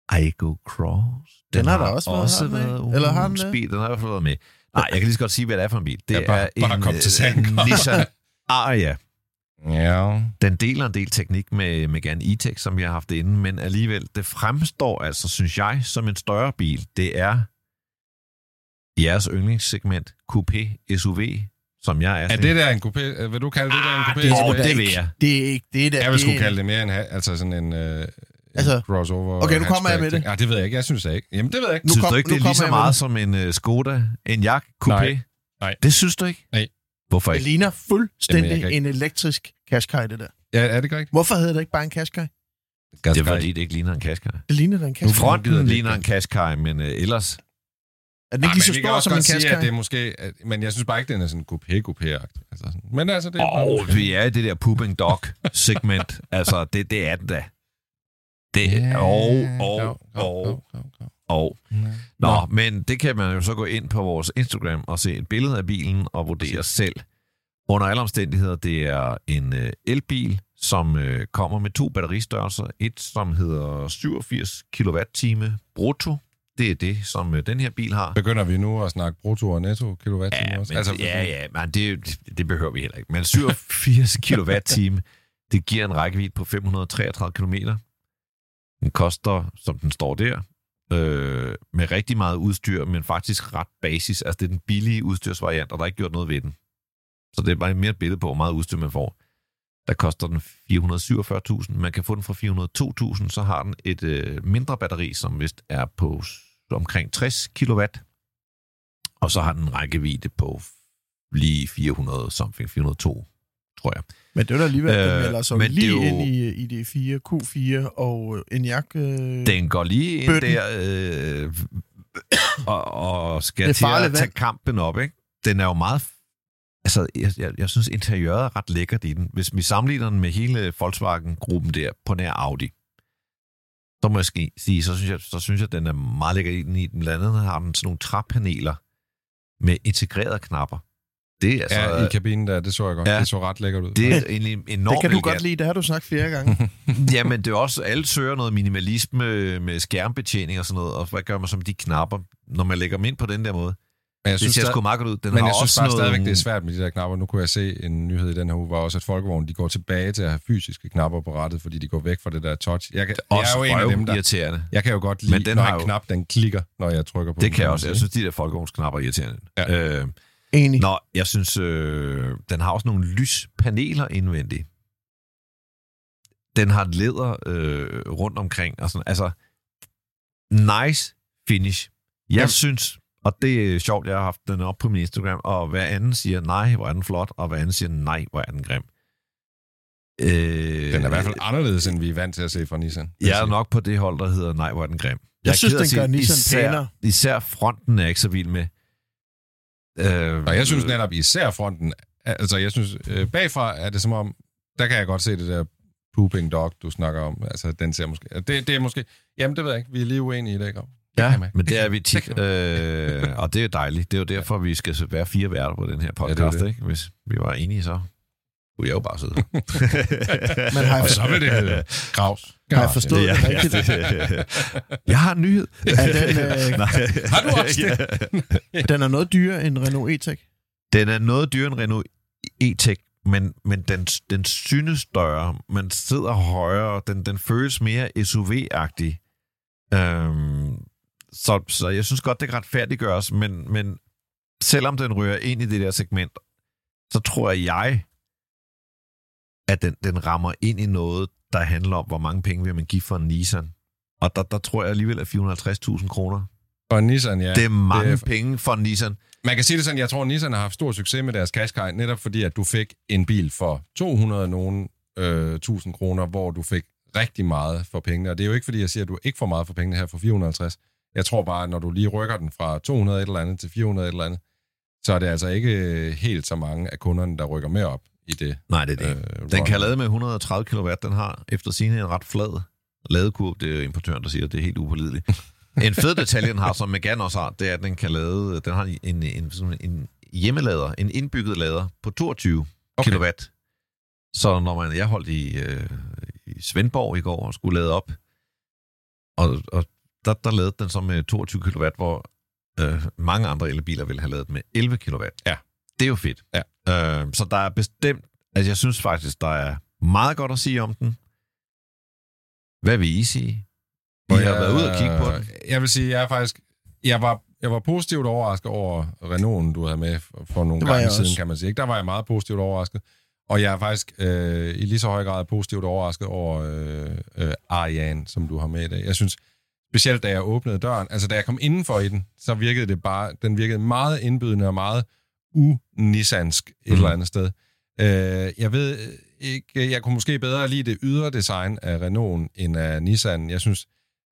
Aygo Cross. Den har da også været her med. ugens Eller har den bil. Den har i hvert fald været med. Nej, jeg kan lige så godt sige, hvad det er for en bil. Det Ja, bare- er bare en, kom til sagen, en Carl. Nissan Aria. Ja. Den deler en del teknik med Megane E-Tech, som vi har haft inde, men alligevel, det fremstår altså, synes jeg, som en større bil. Det er jeres yndlingssegment, Coupé SUV, som jeg er. Er det der en coupé? øh, Vil du kalde det der en coupé? det er Åh, sgu da det ikke- vil jeg. Det er ikke det, der. Jeg vil sgu det kalde det mere en, altså sådan en, øh, en Altså, crossover. okay, nu kommer jeg med hatchback-ting. Ja, det ved jeg ikke. Jeg synes det ikke. Jamen, det ved jeg ikke. Nu Synes kom- du ikke, det er lige så meget det. som en uh, Skoda, en Jak Coupé? Nej. Nej. Det synes du ikke? Nej. Hvorfor Det ikke? ligner Jamen, fuldstændig kan ikke- en elektrisk Qashqai, det der. Ja, er det korrekt? Hvorfor hedder det ikke bare en Qashqai? Det er fordi, det ikke ligner en Qashqai. Det ligner da en Qashqai. Fronten det ligner en Qashqai, men uh, ellers... Er den ikke lige så stor også som en sige, at det er måske... At, men jeg synes bare ikke, den er sådan coupé coupé altså sådan. Men altså, det er... Åh, oh, vi er i det der pooping dog-segment. altså, det, det er den da. Det er... Og, og, og, og. Nå, Nå. men det kan man jo så gå ind på vores Instagram og se et billede af bilen og vurdere selv. Under alle omstændigheder, det er en øh, elbil, som øh, kommer med to batteristørrelser. Et, som hedder 87 kWh brutto. Det er det, som øh, den her bil har. Begynder vi nu at snakke brutto og netto kilowatt Ja, også? men, altså, ja, ja, men det, det, behøver vi heller ikke. Men 87 kWh, det giver en rækkevidde på 533 km. Den koster, som den står der, øh, med rigtig meget udstyr, men faktisk ret basis. Altså, det er den billige udstyrsvariant, og der er ikke gjort noget ved den. Så det er bare mere et billede på, hvor meget udstyr man får. Der koster den 447.000. Man kan få den for 402.000, så har den et øh, mindre batteri, som vist er på omkring 60 kW. Og så har den en rækkevidde på lige 400 something, 402, tror jeg. Men det er da alligevel, Øh, den melder sig lige jo- ind i, i det 4, Q4 og øh, en jak. Øh, Den går lige ind Bøtten. der øh, og, og skal til at tage kampen op, ikke? Den er jo meget... Altså, jeg, jeg, jeg synes, interiøret er ret lækkert i den. Hvis vi sammenligner den med hele Volkswagen-gruppen der på nær Audi, så må jeg sige, så synes jeg, så synes jeg, den er meget lækker i den. I den blandt andet har den sådan nogle træpaneler med integrerede knapper. det er altså... Ja, i kabinen der, det så jeg godt. Ja. Det så ret lækkert ud. det er egentlig enormt Det kan du elegant. godt lide, det har du sagt flere gange. Jamen, det er også, alle søger noget minimalisme med skærmbetjening og sådan noget, og hvad gør man så med de knapper, når man lægger dem ind på den der måde? Men jeg Det synes, ser der, sgu meget godt ud. Den men har jeg synes også bare noget... stadigvæk, det er svært med de der knapper. Nu kunne jeg se en nyhed i den her uge, hvor også at Folkevogn, de går tilbage til at have fysiske knapper på rattet, fordi de går væk fra det der touch. Jeg, kan, jeg også er jo en af dem, der... irriterende. Jeg kan jo godt Men lide, den når har en jo- knap, den klikker, når jeg trykker på Det den, kan jeg også. Jeg synes, de der folkevognsknapper er irriterende. Ja. Øh, Enig. Nå, jeg synes, øh, den har også nogle lyspaneler indvendigt. Den har læder øh, rundt omkring. Og sådan. Altså, nice finish. Jeg Jamen. synes, og det er sjovt, jeg har haft den op på min Instagram, og hver anden siger, nej, hvor er den flot, og hver anden siger, nej, hvor er den grim. Øh, Den er i hvert fald anderledes, end vi er vant til at se fra Nissan. jeg er nok på det hold, der hedder, nej, hvor er den grim. er synes, ked af den sige, gør Nissan især, pænere. Især fronten er jeg ikke så vild med. Øh, Og jeg synes netop især fronten, altså jeg synes øh, bagfra er det som om, der kan jeg godt se det der pooping dog, du snakker om. Altså den ser måske, det, det er måske, jamen det ved jeg ikke, vi er lige uenige i det, ikke? Ja, men det er vi Det tit, øh, og det er dejligt. Det er jo derfor, vi skal være fire værter på den her podcast, Ja, ja, det det. ikke? Hvis vi var enige, så kunne jeg jo bare sidde. Men har jeg, Og så vil det hedde Gravs. har jeg forstået Ja, det ja, rigtigt? det- jeg har en nyhed. Er den, øh, Nej. Har du også det? Den er noget dyrere end Renault E-Tech. Den er noget dyrere end Renault E-Tech, men, men den, den synes større. Man sidder højere. Den, den føles mere SUV-agtig. Øhm, så, så jeg synes godt, det kan retfærdiggøres, men, men selvom den rører ind i det der segment, så tror jeg, at den, den rammer ind i noget, der handler om, hvor mange penge vil man give for en Nissan. Og der, der tror jeg alligevel, at 450.000 kroner, Og Nissan, ja. det er mange det er... penge for en Nissan. Man kan sige det sådan, jeg tror, at Nissan har haft stor succes med deres Qashqai, netop fordi, at du fik en bil for 200 nogen øh, 1000 kroner, hvor du fik rigtig meget for pengene. Og det er jo ikke, fordi jeg siger, at du ikke får meget for pengene her for 450. Jeg tror bare, at når du lige rykker den fra 200 et eller andet til 400 et eller andet, så er det altså ikke helt så mange af kunderne, der rykker med op i det. Nej, det er det. Øh, Den kan lade med 130 kW. Den har efter sine en ret flad ladekurve. Det er importøren, der siger, at det er helt upålideligt. en fed detalje, den har, som Megane også har, det er, at den kan lade, den har en, en, sådan en hjemmelader, en indbygget lader på 22 okay. kW. Så når man, jeg holdt i, øh, i Svendborg i går og skulle lade op, og, og der, der lavede den så med 22 kW, hvor øh, mange andre elbiler ville have lavet med 11 kW. Ja. Det er jo fedt. Ja. Øh, så der er bestemt, altså jeg synes faktisk, der er meget godt at sige om den. Hvad vil I sige? I har jeg- været ude og kigge på den. Jeg vil sige, jeg er faktisk... Jeg var, jeg var positivt overrasket over Renault'en, du havde med for, nogle gange siden, også. kan man sige. Ikke? Der var jeg meget positivt overrasket. Og jeg er faktisk øh, i lige så høj grad positivt overrasket over øh, øh, Ariane, som du har med i dag. Jeg synes, specielt da jeg åbnede døren, altså da jeg kom indenfor i den, så virkede det bare, den virkede meget indbydende og meget unissansk et Mhm. eller andet sted. Øh, jeg ved ikke, jeg kunne måske bedre lide det ydre design af Renault end af Nissan. Jeg synes,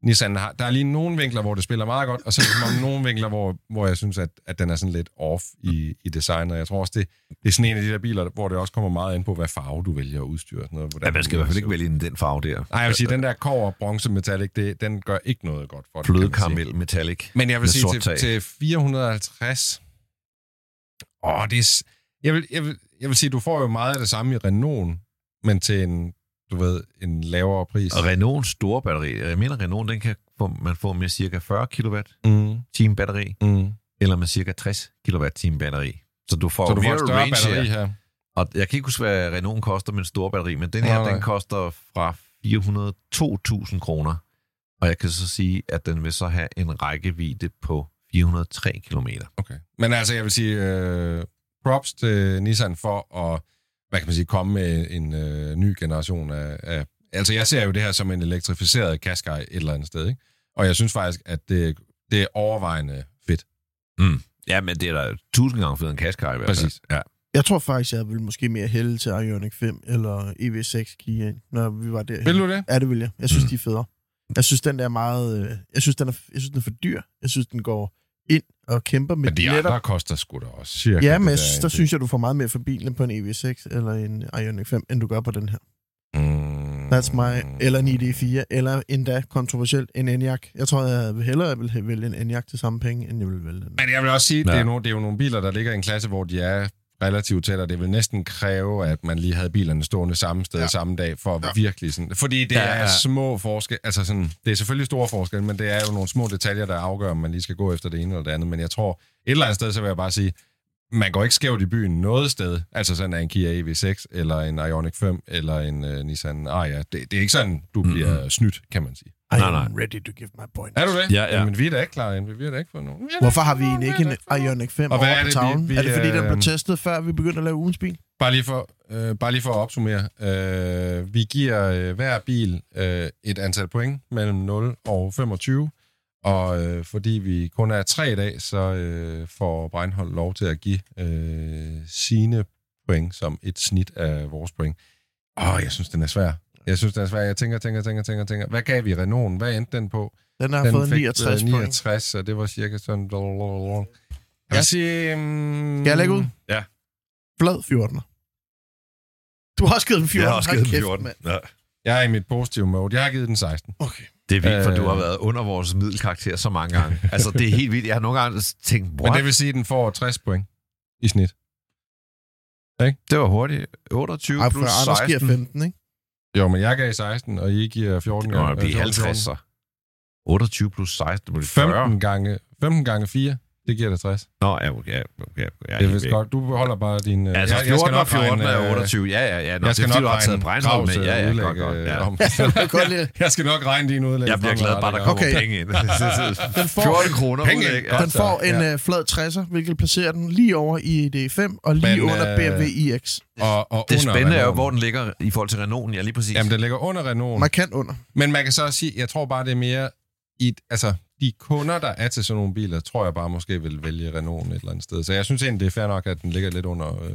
Nissan har, der er lige nogle vinkler, hvor det spiller meget godt, og så er der som om nogle vinkler, hvor, hvor jeg synes, at, at den er sådan lidt off i, i designet. Jeg tror også, det, det er sådan en af de der biler, hvor det også kommer meget ind på, hvad farve du vælger at udstyre. Sådan noget, hvordan Ja, man skal i hvert fald ikke vælge den, den farve der. Nej, jeg vil sige, den der kover bronze metallic, det, den gør ikke noget godt for det. Fløde sige. karamel metallic. Men jeg vil sige, til, til 450... Åh, det er... Jeg vil, jeg, vil, jeg vil sige, du får jo meget af det samme i Renault, men til en, du ved, en lavere pris. Og Renaults store batteri, jeg mener Renault, den kan man få med cirka 40 kW Mm, time batteri, mm. eller med cirka 60 kW time batteri. Så du får, Så du får mere range batteri her. her. Og jeg kan ikke huske, hvad Renault koster med en stor batteri, men den her, Nej, nej. den koster fra 402.000 kroner. Og jeg kan så sige, at den vil så have en rækkevidde på 403 km. Okay. Men altså, jeg vil sige, øh, props til Nissan for at, hvad kan man sige, komme med en øh, ny generation af, af... Altså, jeg ser jo det her som en elektrificeret Qashqai et eller andet sted, ikke? Og jeg synes faktisk, at det, det er overvejende fedt. Ja, men det er da tusind gange federe end Qashqai i hvert fald. Præcis. Ja. Jeg tror faktisk, jeg vil måske mere hælde til Ioniq 5 eller EV6 Kia, når vi var der. Vil du det? Ja, det vil jeg. Jeg synes, Mm. mm. de er federe. Jeg synes, den der er meget... Øh, jeg, synes, den er, jeg synes, den er for dyr. Jeg synes, den går ind og kæmper med Men de netop... andre koster sgu da også cirka Ja, men jeg der, synes, der synes jeg, du får meget mere for bilen på en EV6 eller en Ioniq 5, end du gør på den her. Mm. That's my... Eller en ID4, eller endda kontroversielt en Enyaq. Jeg tror, jeg vil hellere vil have vælge en Enyaq til samme penge, end jeg vil vælge den. Men jeg vil også sige, ja. det, er nogle, det er jo nogle biler, der ligger i en klasse, hvor de er relativt tæt, og det vil næsten kræve, at man lige havde bilerne stående samme sted ja. Samme dag, for ja. Ja. virkelig sådan... Fordi det Ja, er ja. små forskelle, altså sådan, det er selvfølgelig store forskelle, men det er jo nogle små detaljer, der afgør, om man lige skal gå efter det ene eller det andet. Men jeg tror, et eller andet sted, så vil jeg bare sige, man går ikke skævt i byen noget sted, altså sådan en Kia EV6, eller en Ioniq 5, eller en uh, Nissan Ariya. Det, det er ikke sådan, du bliver mm-hmm. snydt, kan man sige. I Nej, am nej. ready to give my point. Er du det? Ja, ja. Men vi er da ikke klar endnu. Vi er da ikke fået nogen. Vi Hvorfor har vi egentlig ikke Vi en. Ioniq 5 Og hvad over er på det, vi- tavlen? vi, Er det fordi, den blev øh, testet, før vi begyndte at lave ugens bil? Bare lige for, øh, bare lige for at opsummere. Øh, vi giver øh, hver bil øh, et antal point mellem 0 og 25. Og øh, fordi vi kun er tre i dag, så øh, får Breinholt lov til at give øh, sine point som et snit af vores point. Åh, jeg synes, den er svær. Jeg synes, den er svær. Jeg tænker, tænker, tænker, tænker, tænker. Hvad gav vi Renault? Hvad endte den på? Den har den fået fik, 69 øh, point. 69, og det var cirka sådan... Jeg Ja. vil sige... Um, Skal jeg lægge ud? Ja. Flad 14. Du har også givet den 14. Jeg har også givet den kæft, 14. mand. Ja. Jeg er i mit positive mode. Jeg har givet den 16. Okay. Det er vildt, for Øh. du har været under vores middelkarakter så mange gange. Altså, det er helt vildt. Jeg har nogle gange tænkt, Men what? det vil sige, at den får 60 point i snit. det var hurtigt. 28 Ej, for plus Anders giver 16. 15, ikke? Jo, men jeg gav 16, og I giver 14 Nå, gange. det bliver øh, 50, så. 28 plus 16, det bliver 40. 15 gange, 15 gange 4, det giver dig 60. Nå, ja, okay. okay, okay. Jeg Det er vist godt. Du holder bare din... øh, Altså, jeg- 14 jeg skal nok og 14 regne, er øh, 28. Ja, ja, ja. Nå, Jeg skal det er, nok du har taget med. Gravs, Ja, ja, udlæg, godt, godt. øh, Ja. om. Jeg. Jeg skal nok regne din udlæg. Jeg bliver glad bare, der kommer Okay. penge ind. Den får, 14 kroner Penge ud, ind. ikke? Godt. den får en Ja. flad 60'er, hvilket placerer den lige over i ID5 og lige Men, under øh, BMW iX. Og, og Det spændende er jo, Renaulten. hvor den ligger i forhold til Renaulten. Ja, lige præcis. Jamen, den ligger under Renault. Markant under. Men man kan så også sige, jeg tror bare, det er mere... I, altså, de kunder, der er til sådan nogle biler, tror jeg bare måske vil vælge Renault et eller andet sted. Så jeg synes egentlig, det er fair nok, at den ligger lidt under øh,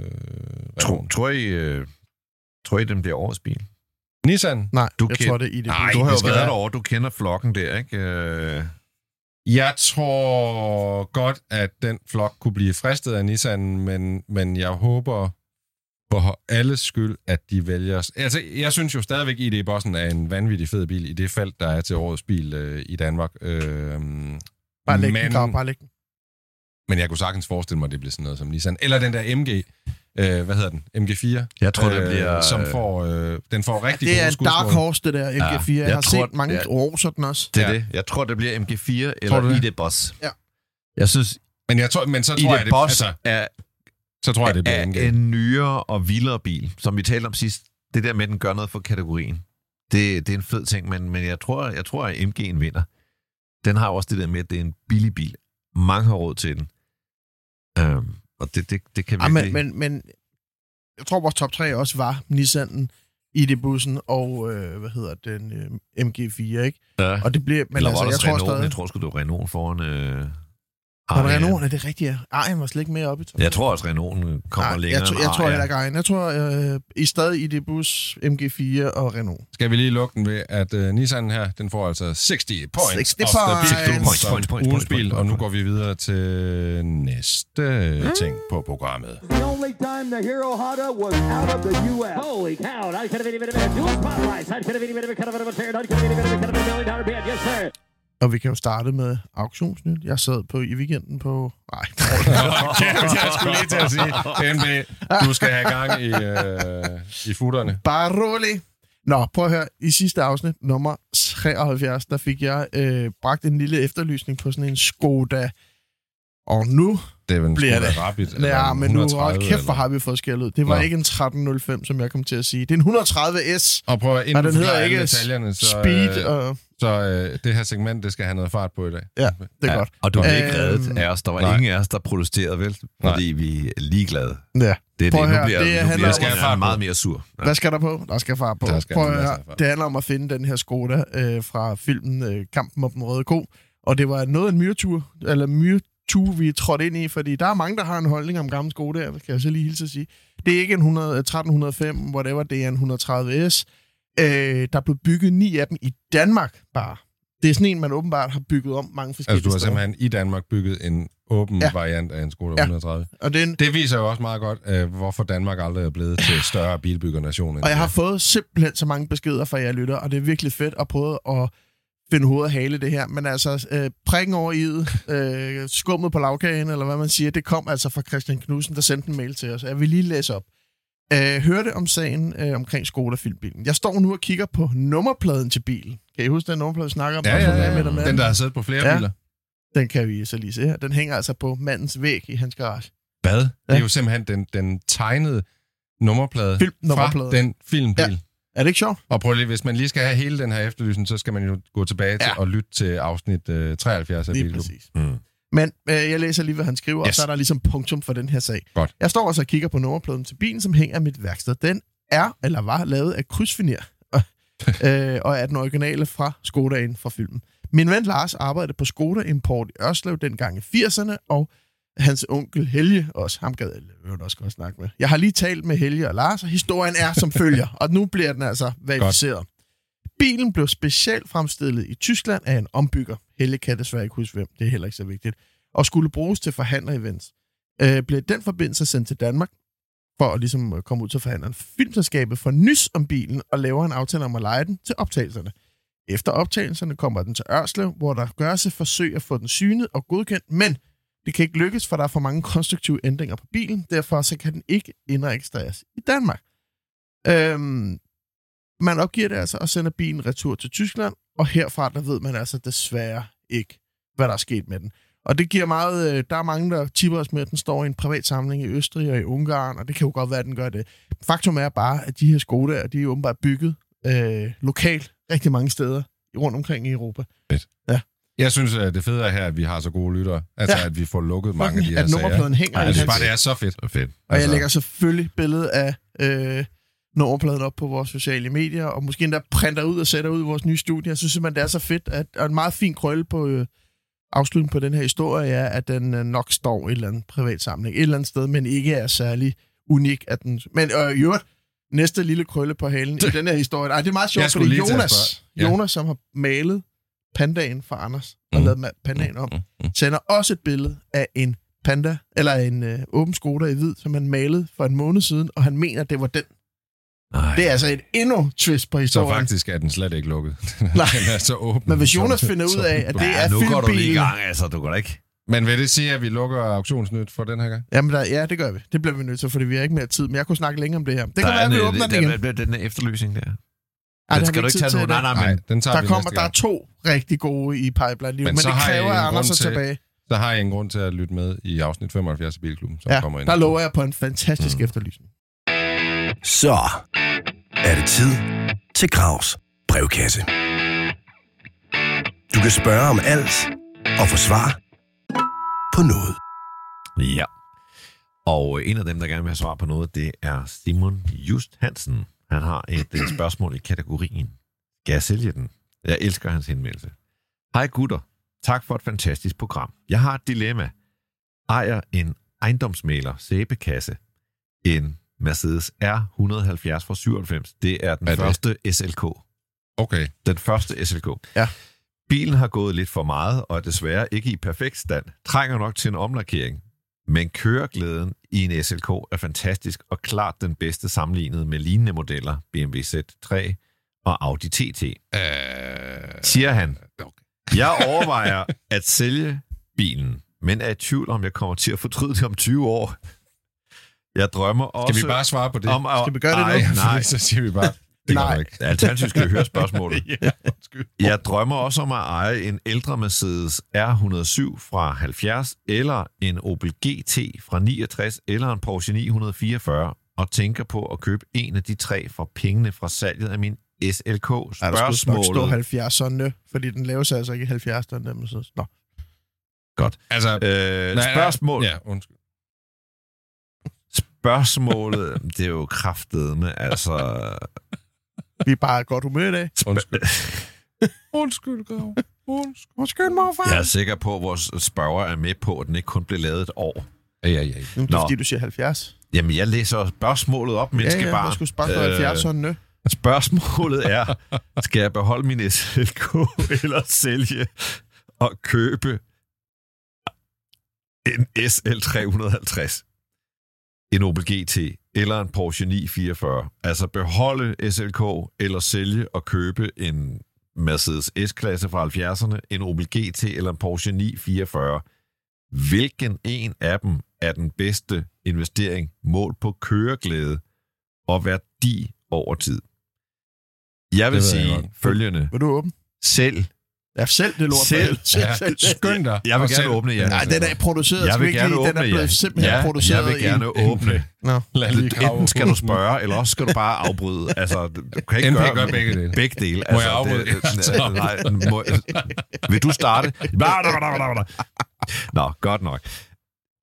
Tror, Renault. tror, I, øh, tror I, den bliver årets bil? Nissan? Nej, Du jeg kan- tror, det er ID. Nej, Du har det jo været være- derovre, du kender flokken der, ikke? Øh, Jeg tror godt, at den flok kunne blive fristet af Nissan, men, men jeg håber for alles skyld, at de vælger... Altså, jeg synes jo stadigvæk, ID Bossen er en vanvittig fed bil i det felt, der er til årets bil øh, i Danmark. Øh, Bare læg den, men, Grav, bare læg den. men jeg kunne sagtens forestille mig, at det bliver sådan noget som Nissan. Eller den der MG, øh, hvad hedder den? MG4? jeg tror, det bliver... Som får, øh, den får rigtig Det er en dark horse, det der MG4. Ja, jeg, jeg har tror, set mange ja. roser den også. Det er Ja. det. Jeg tror, det bliver MG4 Tror du eller det? ID Boss. Ja. Jeg synes, Men, jeg tror, men så tror jeg, ID det, Boss altså, er, så tror jeg, det bliver er MG. en nyere og vildere bil, som vi talte om sidst. Det der med, at den gør noget for kategorien. Det, det er en fed ting, men, men jeg, tror, jeg tror, at MG'en vinder. Den har også det der med, at det er en billig bil. Mange har råd til den. Øhm, og det, det, det kan Ja, virkelig... men, men, men jeg tror, vores top 3 også var Nissan'en, ID-bussen og, øh, hvad hedder den, øh, MG4, ikke? ja. Og det bliver, men Eller altså, jeg tror stadig... Jeg tror sgu, det var Renault foran... Øh, Var det. Renault? Er det rigtigt, ja? Ej, var slet ikke mere op i top. Jeg tror også, Renault kommer Nej, længere jeg, tror, end jeg tror heller ikke. Jeg tror, øh, I stadig ID-bus, MG4 og Renault. Skal vi lige lukke den ved, at uh, Nissan her, den får altså 60 points. 60 of the points. Points, points, points, ugens points, bil, points, og nu points. går vi videre til næste Mm. ting på programmet. The only time the Hero Honda was out of the U.S. Holy cow, I could have even been a dual spotlights. I could have even been a kind of a fair, I could have even been a kind of a million dollar bid. Yes, sir. Og vi kan jo starte med auktionsnyt. Jeg sad på i weekenden på... Nej, jeg skulle lige til at sige, MB, du skal have gang i, uh, i futterne. bare rolig. Nå, prøv at høre. I sidste afsnit, nummer 73, der fik jeg øh, bragt en lille efterlysning på sådan en Skoda. Og nu Det er vel Bliver det. eller Ja, en men nu, 130 hold kæft, hvor har vi fået skæld ud. Det var Nå. ikke en 1305, som jeg kom til at sige. Det er en 130S. Og prøv at inden den hedder ikke detaljerne, så, Speed, øh, og så øh, det her segment, det skal have noget fart på i dag. ja, det er Ja, godt. Og du blev ikke Øhm, reddet af os. Der var nej. ingen af os, der protesterede, vel? Fordi vi er ligeglade. Ja. Det er Prøv det. at Nu bliver, det nu handler bliver om- Skal jeg jeg fart meget mere sur. Ja. Hvad skal der på? Der skal fart på. Der skal Prøv fart. Det handler om at finde den her Skoda øh, fra filmen øh, Kampen om den røde ko. Og det var noget af en myretur, eller myretur, vi trådte ind i, fordi der er mange, der har en holdning om gamle Skoda, kan jeg så lige hilse at sige. Det er ikke en 100, 1305, whatever, det er en 130S. Øh, der blev bygget ni af dem i Danmark bare. Det er sådan en, man åbenbart har bygget om mange forskellige Altså, du har steder. simpelthen i Danmark bygget en åben Ja. variant af en Skoda Ja. 130. Og, det er en, Det viser jo også meget godt, øh, hvorfor Danmark aldrig er blevet til større bilbyggernation. og jeg har er. fået simpelthen så mange beskeder fra jer lytter, og det er virkelig fedt at prøve at finde hoved og hale det her. Men altså, øh, prikken over i øh, skummet på lavkagen, eller hvad man siger, det kom altså fra Christian Knudsen, der sendte en mail til os. Jeg vil lige læse op. Øh, hørte om sagen øh, omkring Skoda Filmbilen. Jeg står nu og kigger på nummerpladen til bilen. Kan I huske den nummerplade, vi snakker om? Ja, ja, ja, med ja. med Den, der har siddet på flere Ja. biler. Den kan vi så lige se her. Den hænger altså på mandens væg i hans garage. Hvad? Det Ja. er jo simpelthen den, den tegnede nummerplade Filmnummerplade. fra den filmbil. Ja. Er det ikke sjovt? Og prøv lige, hvis man lige skal have hele den her efterlysning, så skal man jo gå tilbage til Ja. og lytte til afsnit øh, 73 af Lige præcis. Mm. Men øh, jeg læser lige, hvad han skriver, yes. og så er der ligesom punktum for den her sag. Godt. Jeg står altså og kigger på nummerpladen til bilen, som hænger i mit værksted. Den er, eller var, lavet af krydsfiner, øh, og er den originale fra Skodaen fra filmen. Min ven Lars arbejdede på Skoda Import i Ørslev dengang i 80'erne, og hans onkel Helge også. Ham gad jeg også godt snakke med. Jeg har lige talt med Helge og Lars, og historien er som følger, og nu bliver den altså verificeret. Bilen blev specielt fremstillet i Tyskland af en ombygger. Helge kan desværre ikke huske hvem, det er heller ikke så vigtigt. Og skulle bruges til forhandler-events. Øh, blev den forbindelse sendt til Danmark, for at ligesom øh, komme ud til forhandleren. Filmselskabet får nys om bilen og laver en aftale om at lege den til optagelserne. Efter optagelserne kommer den til Ørslev, hvor der gøres et forsøg at få den synet og godkendt, men det kan ikke lykkes, for der er for mange konstruktive ændringer på bilen. Derfor så kan den ikke indregistreres i Danmark. Øhm, man opgiver det altså og sender bilen retur til Tyskland, og herfra der ved man altså desværre ikke, hvad der er sket med den. Og det giver meget... Øh, der er mange, der tipper os med, at den står i en privat samling i Østrig og i Ungarn, og det kan jo godt være, at den gør det. Faktum er bare, at de her Skodaer, de er åbenbart bygget øh, lokalt rigtig mange steder rundt omkring i Europa. Jeg synes, at det fede er her, at vi har så gode lyttere. Altså, Ja. at vi får lukket mange af de her at sager. nummerpladen hænger Ej, i Jeg synes bare, det er så fedt. Er fedt. Og jeg Altså- lægger selvfølgelig billedet af øh, nummerpladen op på vores sociale medier, og måske endda printer ud og sætter ud i vores nye studie. Jeg synes simpelthen, det er så fedt, at, og en meget fin krølle på øh, afslutningen på den her historie er, at den øh, nok står i et eller andet privat samling, et eller andet sted, men ikke er særlig unik. At den, men øh, øvrigt, næste lille krølle på halen i den her historie. Ej, det er meget sjovt, fordi Jonas. Ja. Jonas, som har malet pandaen for Anders, og Mm. lavet pandaen om, Mm, mm. sender også et billede af en panda, eller en øh, åben Skoda i hvid, som han malede for en måned siden, og han mener, det var den. Nej. Det er altså et endnu twist på Så historien. faktisk er den slet ikke lukket. Nej. den er så åben. Men hvis Jonas finder ud af, at det Ja, er nu går du lige i gang, altså. Du går da ikke. Men vil det sige, at vi lukker auktionsnyt for den her gang? Jamen, der, ja, det gør vi. Det bliver vi nødt til, fordi vi har ikke mere tid. Men jeg kunne snakke længere om det her. Det kan Der være, er at vi åbner den igen. den, den, den efterlysning der. Ej, Den skal du ikke tage nu. Nej, nej, Nej, men den tager Der vi kommer, næste der er to rigtig gode i pipeline Men men, så det kræver, en at Anders grund er til- tilbage. Så har jeg en grund til at lytte med i afsnit 75 af Bilklubben, som Ja, kommer ind. der lover jeg på en fantastisk Mm. efterlysning. Så er det tid til Gravs brevkasse. Du kan spørge om alt og få svar på noget. Ja. Og en af dem, der gerne vil have svar på noget, det er Simon Just Hansen. Han har et øh, spørgsmål i kategorien. Skal jeg sælge den? Jeg elsker hans henvendelse. Hej gutter. Tak for et fantastisk program. Jeg har et dilemma. Ejer en ejendomsmaler sæbekasse. En Mercedes R170 fra 97. Det er den Er det? første SLK. Okay. Den første SLK. Ja. Bilen har gået lidt for meget, og er desværre ikke i perfekt stand. Trænger nok til en omlakering. Men køreglæden i en SLK er fantastisk, og klart den bedste sammenlignet med lignende modeller, BMW Z3 og Audi TT. Øh, Siger han, okay. jeg overvejer at sælge bilen, men er i tvivl om, jeg kommer til at fortryde det om 20 år. Jeg drømmer også Skal vi bare svare på det? om at Skal vi gøre det nu? Nej, så siger vi bare, det Nej. ikke. alternativt skal vi høre spørgsmålet. ja, undskyld. Jeg drømmer også om at eje en ældre Mercedes R107 fra 70, eller en Opel GT fra 69, eller en Porsche 944, og tænker på at købe en af de tre for pengene fra salget af min SLK. Ja, der skulle stå Spørgsmålet... 70'erne, fordi den laves altså ikke i 70'erne. dem, så- Nå. Altså, Øh, nej, spørgsmål, Ja, undskyld. spørgsmålet, det er jo kraftedeme, altså... Vi er bare godt humør i dag. Undskyld. undskyld, Grav. Undskyld. Undskyld, morfar. Jeg er sikker på, at vores spørger er med på, at den ikke kun blev lavet et år. Ja, ja, ja. Jamen, det er Nå. fordi, du siger 70. Jamen, jeg læser spørgsmålet op, Ja, menneskebarn. ja, der skulle bare stå 70'erne. Spørgsmålet er, skal jeg beholde min SLK eller sælge og købe en SL350, en Opel GT eller en Porsche 944? Altså beholde SLK eller sælge og købe en Mercedes S-klasse fra 70'erne, en Opel GT eller en Porsche 944. Hvilken en af dem er den bedste investering målt på køreglæde og værdi over tid? Jeg vil jeg sige godt. følgende. Vil du åbne? Selv. Ja, selv det lort. Selv. selv, Ja, selv. skynd dig. Jeg vil gerne selv- åbne, ja. Nej, den er produceret. Jeg vil gerne åbne, Den er blevet ja. simpelthen Ja, produceret jeg vil gerne i... åbne. Nå. Lad lige grave Enten skal du spørge, eller også skal du bare afbryde. Altså, du kan ikke gøre gør begge dele. Begge dele. Må jeg altså, afbryde? Det, nej, må, vil du starte? Nå, godt nok.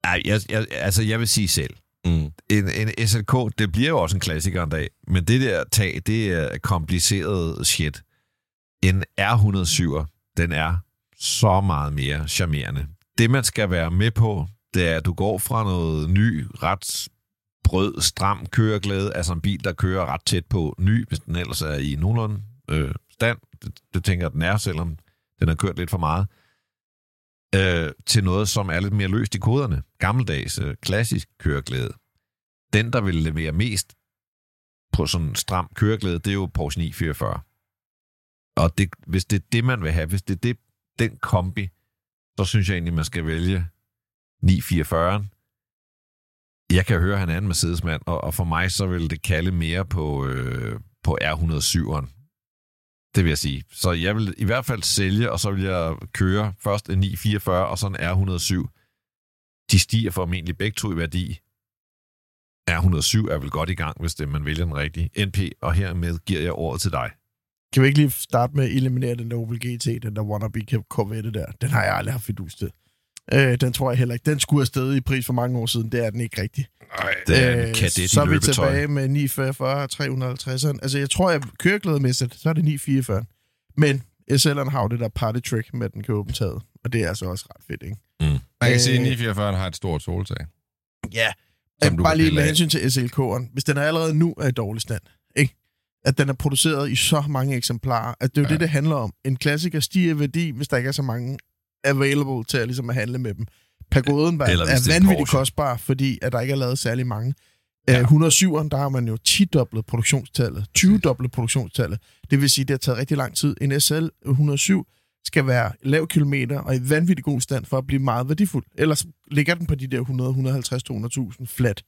Ej, jeg, jeg, altså, jeg vil sige selv. Mm. En, en SLK, det bliver jo også en klassiker en dag, men det der tag, det er kompliceret shit. En R107, den er så meget mere charmerende. Det, man skal være med på, det er, at du går fra noget ny, ret brød, stram køreglæde, altså en bil, der kører ret tæt på ny, hvis den ellers er i nogenlunde øh, stand. Det, det tænker jeg, den er, selvom den har kørt lidt for meget. Øh, til noget, som er lidt mere løst i koderne. Gammeldags, øh, klassisk køreglæde. Den, der vil levere mest på sådan en stram køreglæde, det er jo Porsche 944. Og det, hvis det er det, man vil have, hvis det er det, den kombi, så synes jeg egentlig, man skal vælge 944'en. Jeg kan høre, at han er en Mercedes-mand, og, og for mig så vil det kalde mere på, øh, på R107'eren. Det vil jeg sige. Så jeg vil i hvert fald sælge, og så vil jeg køre først en 944 og så en R107. De stiger formentlig begge to i værdi. R107 er vel godt i gang, hvis det man vælger den rigtige. NP, og hermed giver jeg ordet til dig. Kan vi ikke lige starte med at eliminere den der Opel GT, den der wannabe Corvette der? Den har jeg aldrig haft fidus til. Øh, den tror jeg heller ikke. Den skulle afsted i pris for mange år siden. Det er den ikke rigtig. Nej. Det er en kadet Øh, så i er vi løbetøj. tilbage med 944, 350. Altså, jeg tror, jeg køreglædemæssigt, så er det 944. Men SL'eren har jo det der party trick med, at den kan åbne taget. Og det er altså også ret fedt, ikke? Man kan Øh, sige, at 944 har et stort soltag. Ja. Som du bare kan lige med hensyn til SLK'eren. Hvis den er allerede nu er i dårlig stand, ikke? At den er produceret i så mange eksemplarer, at det er jo Ja. det, det handler om. En klassiker stiger i værdi, hvis der ikke er så mange available til at, ligesom at handle med dem. Pagoden var, Eller er vanvittigt kostbar, fordi at der ikke er lavet særlig mange. Ja. Ja. 107'eren, der har man jo 10-doblet produktionstallet, 20-doblet produktionstallet. Det vil sige, det har taget rigtig lang tid. En SL 107 skal være lav kilometer og i vanvittig god stand for at blive meget værdifuld. Ellers ligger den på de der 100, 150, 200.000 flat.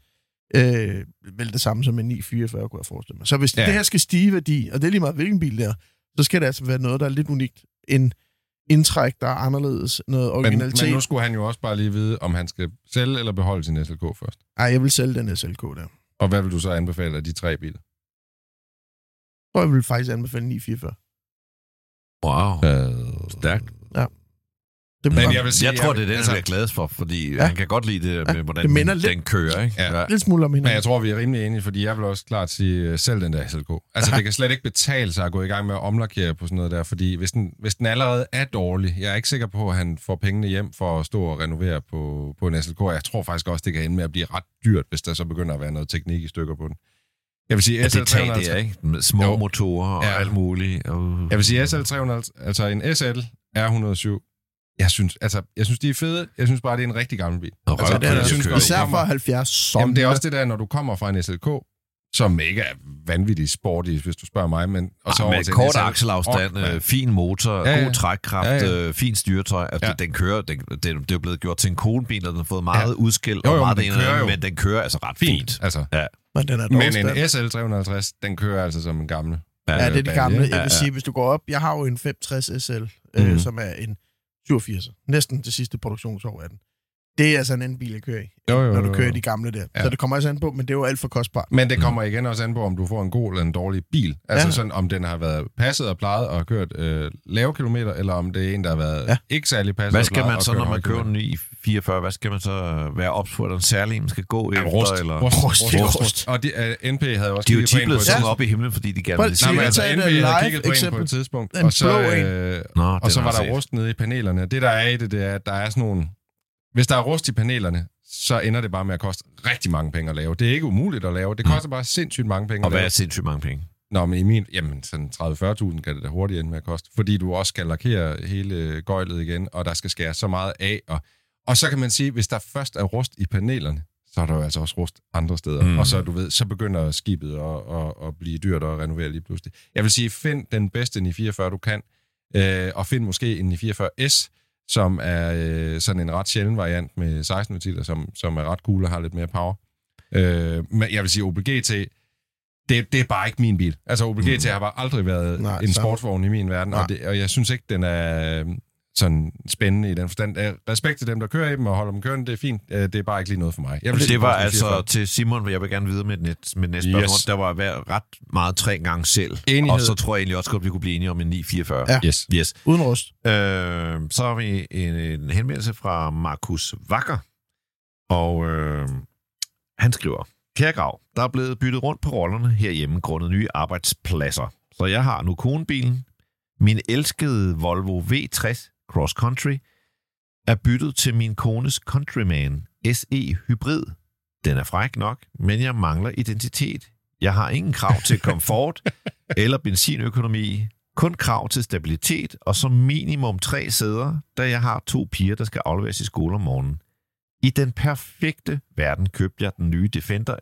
Øh, vel det samme som en 944, kunne jeg forestille mig. Så hvis Ja. det her skal stige i værdi, og det er lige meget hvilken bil det er, så skal det altså være noget, der er lidt unikt. En indtræk, der er anderledes, noget Men, originalitet. men nu skulle han jo også bare lige vide, om han skal sælge eller beholde sin SLK først. Ej, jeg vil sælge den SLK der. Og hvad vil du så anbefale af de tre biler? Og jeg vil faktisk anbefale 944. Wow. Øh, Stærkt. Det Men jeg vil sige, Jeg tror, det er den, altså, jeg er gladest for, fordi ja. Han kan godt lide det med, Ja, hvordan det minder den, lidt- den kører, ikke? Ja. lille smule om Men hinanden. jeg tror, vi er rimelig enige, fordi jeg vil også klart sige uh, selv den der SLK. Altså, det kan slet ikke betale sig at gå i gang med at omlakere på sådan noget der, fordi hvis den, hvis den allerede er dårlig, jeg er ikke sikker på, at han får pengene hjem for at stå og renovere på, på en SLK. Jeg tror faktisk også, det kan ende med at blive ret dyrt, hvis der så begynder at være noget teknik i stykker på den. Jeg vil sige, Ja, SL det tag 350 der, ikke? Med små Jo. motorer og Ja. ja. alt muligt. Uh. Jeg vil sige, SL 350, altså en SL R107, jeg synes, altså, jeg synes, de er fede. Jeg synes bare, det er en rigtig gammel bil. Og altså, røvkedeligt jeg synes. Især for 70 som Jamen, det er også det der, når du kommer fra en SLK, som ikke er vanvittigt sporty, hvis du spørger mig, men... Og så over med til en kort akselafstand, ja. øh, fin motor, Ja, ja, ja. god trækkraft, Ja, ja, ja. ja. Øh, fin styretøj. Altså, Ja. ja. Den kører, den, den, det er jo blevet gjort til en konebil, og den har fået meget Ja. ja. udskæld Jo, og jo, meget men det den kører jo men den kører altså ret Fint, fint. altså. Men den er Men en stand. SL 350, den kører altså som en gammel. Ja, det er det gamle. Jeg Ja, vil ja. sige, hvis du går op... Jeg har jo en 560 SL, øh, som er en 87. Næsten det sidste produktionsår af den. Det er altså en anden bil, jeg kører i, Jo, jo, når du kører jo. de gamle der. Ja. Så det kommer også an på, men det er jo alt for kostbart. Men det kommer igen også an på, om du får en god eller en dårlig bil. Altså Ja. sådan, om den har været passet og plejet og kørt øh, lave kilometer, eller om det er en, der har været ja. Ikke særlig passet Hvad og skal plejet man og så, når man kilometer? en ny 44, hvad skal man så være ops på, at den særlige man skal gå Ja, efter? rust, eller? rust, rust, Rust, det rust, rust. Og de, uh, NP havde også De jo kigget på en på et tidspunkt. op i himlen, fordi de gerne Prøv vil at Nej, altså, NP havde kigget på en på eksempel. et tidspunkt, og så, øh, Nå, og så var der rust nede i panelerne. Det, der er i det, det er, at der er sådan nogle... Hvis der er rust i panelerne, så ender det bare med at koste rigtig mange penge at lave. Det er ikke umuligt at lave. Det koster bare sindssygt mange penge Og at hvad lave. er sindssygt mange penge? Nå, men i min, jamen sådan 30-40.000 kan det da hurtigt ende med at koste. Fordi du også skal lakere hele gøjlet igen, og der skal skæres så meget af. Og, og så kan man sige, hvis der først er rust i panelerne, så er der jo altså også rust andre steder. Mm. Mm. Og så, du ved, så begynder skibet at, at, at blive dyrt at renovere lige pludselig. Jeg vil sige, find den bedste 944, du kan. Øh, og find måske en 944S, som er øh, sådan en ret sjælden variant med 16 ventiler, som, som er ret cool og har lidt mere power. Øh, men jeg vil sige, Opel GT, det, det er bare ikke min bil. Altså, Opel GT har bare aldrig været Nej, en samme. sportsvogn i min verden, Nej. og, det, og jeg synes ikke, den er øh, sådan spændende i den forstand. Øh, Respekt til dem, der kører i dem og holder dem kørende, det er fint. Øh, Det er bare ikke lige noget for mig. Jeg vil Det var altså 944. til Simon, jeg vil gerne vide med, net, med næste spørgsmål. Yes. Der var hver, ret meget tre gange selv. Enighed. Og så tror jeg egentlig også godt, vi kunne blive enige om en 944. Ja. Yes. Yes. Uden rust. Øh, så har vi en, en henvendelse fra Markus Wacker, og øh, han skriver, Kære Grav, der er blevet byttet rundt på rollerne herhjemme grundet nye arbejdspladser. Så jeg har nu konebilen. Min elskede Volvo V60 Cross Country er byttet til min kones Countryman SE Hybrid. Den er fræk nok, men jeg mangler identitet. Jeg har ingen krav til komfort eller benzinøkonomi, kun krav til stabilitet og som minimum tre sæder, da jeg har to piger, der skal afleveres i skole om morgenen. I den perfekte verden købte jeg den nye Defender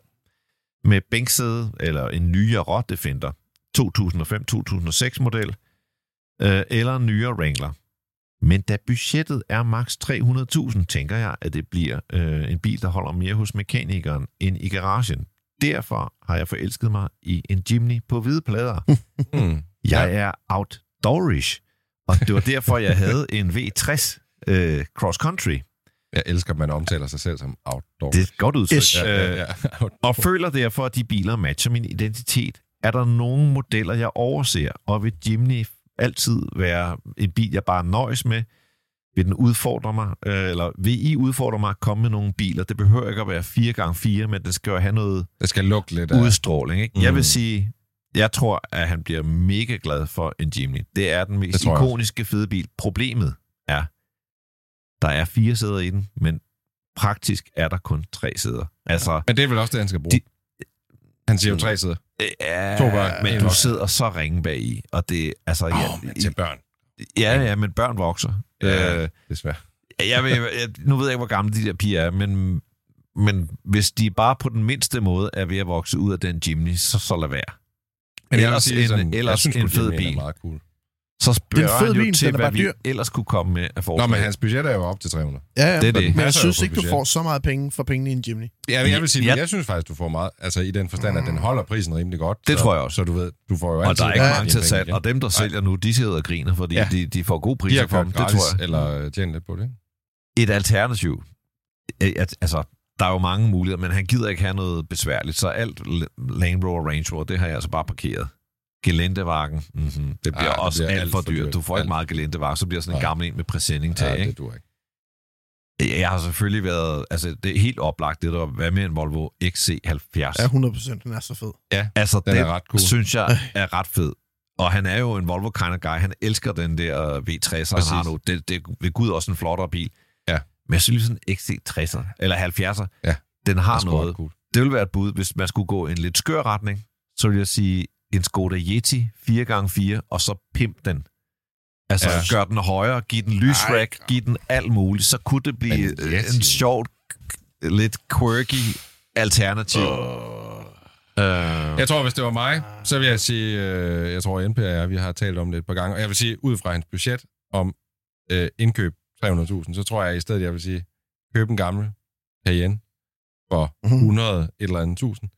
med bænksæde, eller en nyere Defender, 2005-2006 model, øh, eller en nyere Wrangler. Men da budgettet er maks 300.000, tænker jeg, at det bliver øh, en bil, der holder mere hos mekanikeren end i garagen. Derfor har jeg forelsket mig i en Jimny på hvide plader. Mm. Jeg er outdoorish, og det var derfor, jeg havde en V60 øh, cross country. Jeg elsker, at man omtaler sig selv som outdoor. Det er et godt udtryk. Ish. ja, ja, ja. Og føler derfor, at de biler matcher min identitet. Er der nogle modeller, jeg overser, og vil Jimny altid være en bil, jeg bare nøjes med? Vil den udfordre mig, øh, eller vil I udfordre mig at komme med nogle biler? Det behøver ikke at være 4x4, men det skal jo have noget Det skal lugte lidt af... udstråling. Ikke? Jeg Mm. vil sige, jeg tror, at han bliver mega glad for en Jimny. Det er den mest jeg ikoniske fede bil. Problemet er, der er fire sæder i den, men praktisk er der kun tre sæder. Altså, Men det er vel også det, han skal bruge. De- Han siger jo tre sæder. Ja, To børn, men en du sidder så ringe bag i, og det, altså, Åh, ja, men til børn. ja, ja, men børn vokser. Ja, Øh, desværre. jeg, vil, jeg, nu ved jeg ikke, hvor gamle de der piger er, men, men hvis de bare på den mindste måde er ved at vokse ud af den Jimny, så, så lad være. Men jeg ellers sige en- sådan, ellers jeg synes, en fed bil. er meget cool. Så spørger fed han jo bil, til, den er hvad bare vi dyr. ellers kunne komme med af Nå, forslag. men hans budget er jo op til 300. Ja, ja. Det er det. Men jeg synes ikke, du får så meget penge for pengene i en Jimny. Ja, jeg vil sige, Ja. jeg synes faktisk, du får meget, altså i den forstand, at den holder prisen rimelig godt. Det så, tror jeg også. Så du ved, du får jo og altid... der er ikke Ja, mange til salg, og dem, der sælger nu, de sidder og griner, fordi Ja. de, de får gode De priser har for dem, kørt det gratis, tror jeg. eller tjent lidt på det. Et alternativ, øh, at, altså, der er jo mange muligheder, men han gider ikke have noget besværligt, så alt Land Rover Range Rover, det har jeg altså bare parkeret. Gelendevagen, mm-hmm, det bliver det også bliver alt alt for dyrt. Du får ikke Alt. meget gelendevagen, så bliver sådan en Nej. gammel en med præsending til, Ja, ikke? det duer ikke. Jeg har selvfølgelig været, altså det er helt oplagt det der, hvad med en Volvo XC70? Ja, 100 procent. Den er så fed. altså Den det er ret cool. synes jeg er ret fed. Og han er jo en Volvo kind of guy. Han elsker den der V60'er, han har nu. Det, det er ved Gud også en flottere bil. Ja. Men jeg synes sådan en XC60'er, eller 70'er, Ja. den har Det noget. cool. Det vil være et bud, hvis man skulle gå en lidt skør retning, så vil jeg sige en Skoda Yeti 4x4, og så pimp den. Altså, Ja. gør den højere, giv den lysrack, giv den alt muligt, så kunne det blive Yeti- en sjovt, lidt quirky alternativ. Uh, Jeg tror, hvis det var mig, så vil jeg sige, øh, jeg tror, NP og jeg, vi har talt om det et par gange, og jeg vil sige, ud fra hans budget om øh, indkøb 300.000, så tror jeg i stedet, jeg vil sige, køb en gammel Cayenne for Mhm. 100 et eller andet tusind,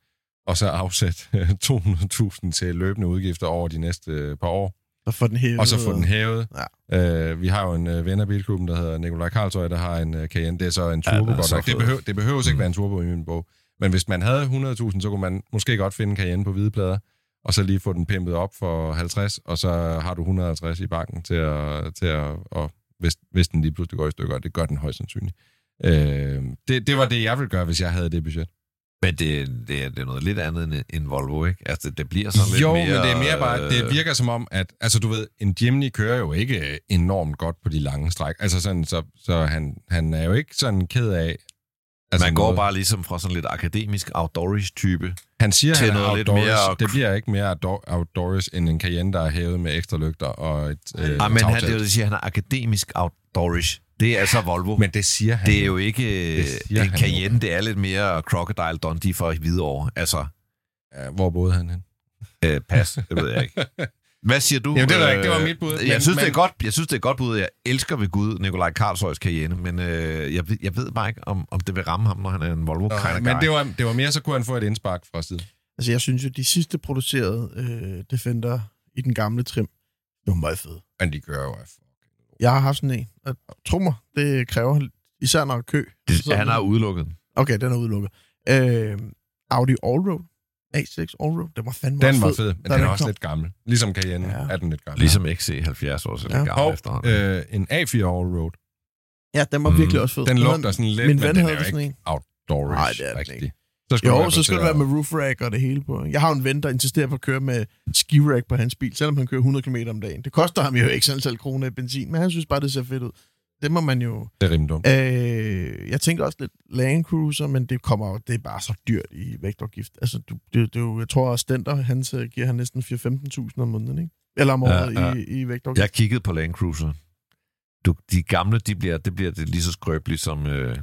og så afsæt øh, 200.000 til løbende udgifter over de næste øh, par år, Og få den hævet. og så få den hævet. Ja. Øh, vi har jo en øh, ven af bilklubben, der hedder Nikolaj Karlsøj, der har en øh, Cayenne. Det er så en turbo, ja, godt så nok. Det, behøver, det behøver ikke Mm. være en turbo i min bog. Men hvis man havde 100.000, så kunne man måske godt finde en Cayenne på hvide plader, og så lige få den pimpet op for 50, og så har du 150 i banken til at, til at og hvis, hvis den lige pludselig går i stykker, og det gør den højst sandsynligt. Øh, det, det var det, jeg ville gøre, hvis jeg havde det budget. Men det, det, er, det er noget lidt andet end, end Volvo, ikke? Altså, det bliver sådan jo, lidt mere... men det er mere bare, det øh, virker som om, at, altså du ved, en Jimny kører jo ikke enormt godt på de lange stræk. Altså sådan, så, så han, han er jo ikke sådan ked af... Altså man går noget- bare ligesom fra sådan lidt akademisk outdoorish type. Han siger, til han er noget lidt mere- Det bliver ikke mere outdoor- outdoors end en Cayenne, der er hævet med ekstra lygter og et øh, Ja, men han, det, jo, det siger, han er akademisk outdoorish. Det er altså Volvo. Men det siger han. det er jo ikke Det øh, siger en Cayenne, det er lidt mere Crocodile Dundee for Hvidovre. Altså, Ja, hvor boede han hen? øh, pas, det ved jeg ikke. Hvad siger du? Jamen, det ved jeg ikke. Det var Øh, mit bud. Jeg Men- synes, det er men- godt. Jeg synes, det er godt bud. Jeg elsker ved Gud Nikolaj Karlshøjs Cayenne, men øh, jeg, ved, jeg ved bare ikke, om, om det vil ramme ham, når han er en Volvo of men guy. det var, det var mere, så kunne han få et indspark fra siden. Altså, jeg synes jo, de sidste producerede øh, Defender i den gamle trim, det var meget fede. Men de kører jo af Jeg har haft sådan en, mig, det kræver, især når er kø. det, Så- han har udelukket. Okay, den er udelukket. Øh, Audi Allroad, A6 Allroad, den var fandme Den var fed. fed, men den er den også kom. lidt gammel. Ligesom Cayenne Ja. er den lidt gammel. Ligesom XC 70 år, så det er Ja. gammel Og efterhånden. øh, en A4 Allroad. Ja, den var Mm. virkelig også fed. Den Den lugter sådan lidt, Min men ven den er havde jo sådan ikke en. outdoorish Nej, det er den rigtig. ikke. Så skal du Jo, være så skal det være med roof rack og det hele på. Jeg har en ven, der insisterer på at køre med ski rack på hans bil, selvom han kører 100 km om dagen. Det koster ham jo ikke sådan kroner i benzin, men han synes bare, det ser fedt ud. Det må man jo... Det er rimelig dumt. Øh, jeg tænker også lidt Land Cruiser, men det kommer jo, det er bare så dyrt i vægtafgift. Altså, du, det, det, er jo, jeg tror, at Stenter, han giver han næsten 4-15.000 om måneden, ikke? Eller om året Ja, ja. i, i vægtafgift. Jeg kiggede på Land Cruiser. Du, de gamle, de bliver, det bliver det lige så skrøbeligt som, øh,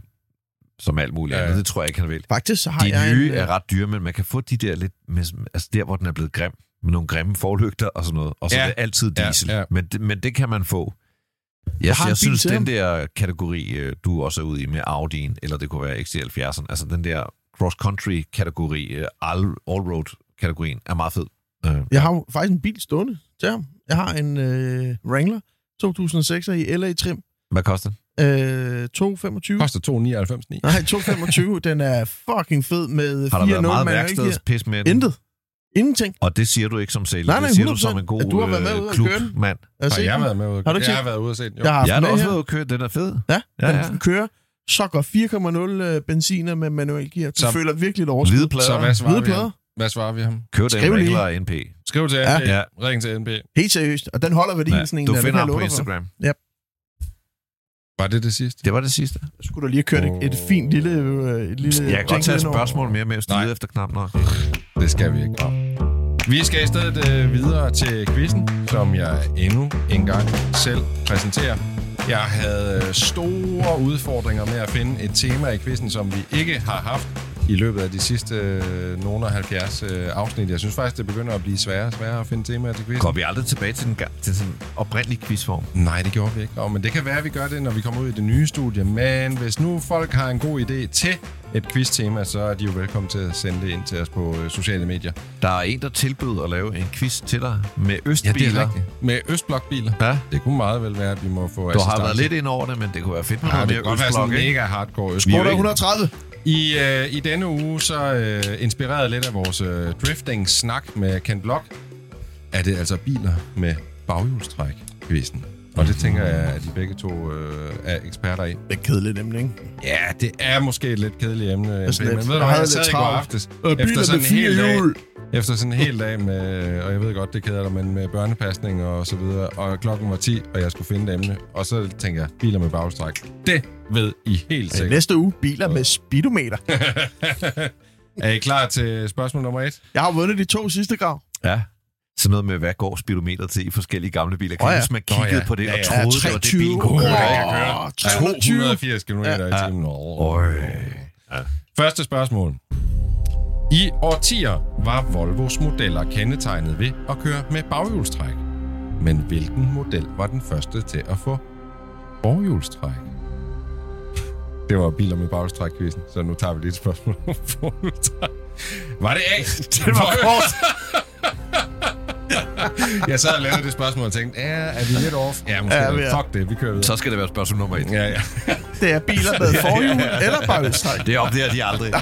som alt muligt Ja, ja, ja. andet. Det tror jeg ikke, han vil. Faktisk så har De jeg nye en, øh, er ret dyre, men man kan få de der lidt, med, altså der, hvor den er blevet grim, med nogle grimme forlygter og sådan noget. Og så Ja. ja. er det altid Ja, diesel. ja. Men, det, men det kan man få. Jeg, Jeg har jeg, synes, den der kategori, øh, du også er ude i med Audi'en, eller det kunne være XC70'eren, altså den der cross-country-kategori, øh, all- all-road-kategorien, er meget fed. Øh, Jeg har jo faktisk en bil stående til ham. Jeg har en øh, Wrangler 2006 i LA trim. Hvad koster den? Øh, 225. Koster 2,99,9. Nej, 225. den er fucking fed med 4.0 Har der været meget værkstedspis med den? Intet. Ingenting. Og det siger du ikke som sælger, Nej, nej, det siger du 100%. som en god At du har været med ude øh, at køre den. klubmand. Altså, Har jeg været med ude? Har du ikke Jeg har været ude og set den. Jo. Jeg har Jeg har også her. været ude at køre, den er fed. Ja, Ja, den ja. kører sokker 4,0 øh, benziner med manuel gear. Du Så- føler virkelig et overskud. Hvide plader. Så hvad svarer Hvide vi plader. ham? Hvad svarer vi ham? Køb den Skriv lige. Wrangler NP. Skriv til Ja. NP. Ja. Ring til NP. Helt seriøst. Og den holder værdien Ja, sådan en. du der, det finder ham på. Instagram. Var det det sidste? Det var det sidste. Så skulle du lige have kørt et, et fint lille... Øh, et lille Jeg kan godt tage et spørgsmål mere med at efter knap nok. Det skal vi ikke. Vi skal i stedet øh, videre til quizzen, som jeg endnu en gang selv præsenterer. Jeg havde øh, store udfordringer med at finde et tema i quizzen, som vi ikke har haft i løbet af de sidste øh, nogle af 70 øh, afsnit. Jeg synes faktisk, det begynder at blive sværere og sværere at finde temaer til quizzen. Går vi aldrig tilbage til den, til sådan en oprindelig quizform? Nej, det gjorde vi ikke. Nå, men det kan være, at vi gør det, når vi kommer ud i det nye studie. Men hvis nu folk har en god idé til et quiz-tema, så er de jo velkommen til at sende det ind til os på øh, sociale medier. Der er en, der tilbød at lave en quiz til dig med østbiler. Med Østblokbiler. Ja, Det kunne meget vel være, at vi må få du har været lidt ind over det, men det kunne være fedt med Ja, noget det mere kan godt være sådan mega hardcore Vi er østblok. jo Otte ikke- 130. I, øh, I denne uge, så øh, inspireret lidt af vores øh, drifting-snak med Ken Block, er det altså biler med baghjulstræk, quizzen. Og det tænker jeg, at de begge to øh, er eksperter i. Det er kedeligt nemlig, ikke? Ja, det er måske et lidt kedeligt emne. Men ved du jeg hvad, jeg sad i går aftes, efter biler sådan med fire hjul. Efter sådan en hel dag med, og jeg ved godt, det keder dig, men med børnepasning og så videre, og klokken var 10, og jeg skulle finde et emne, og så tænker jeg, biler med bagstræk. Det ved I helt sikkert. Næste uge, biler med speedometer. Er I klar til spørgsmål nummer et? Jeg har vundet de to sidste grav. Ja. Sådan noget med, hvad går speedometer til i forskellige gamle biler. Kan oh, ja. ja. man kiggede ja. på det Ja, og ja. troede, det var det, bilen kunne Åh, køre. ja. 320. 280 km Ja. i timen. Første spørgsmål. I årtier var Volvos modeller kendetegnet ved at køre med baghjulstræk. Men hvilken model var den første til at få forhjulstræk? Det var biler med baghjulstræk så nu tager vi lige et spørgsmål om forhjulstræk. Var det A? det var kort. jeg sad og lavede det spørgsmål og tænkte, ja, er vi lidt off? Ja, måske. Ja, vi er. Fuck det, vi kører videre. Så skal det være spørgsmål nummer et. Ja, ja. Det er biler med forhjul eller baghjulstræk. Det opdager de aldrig.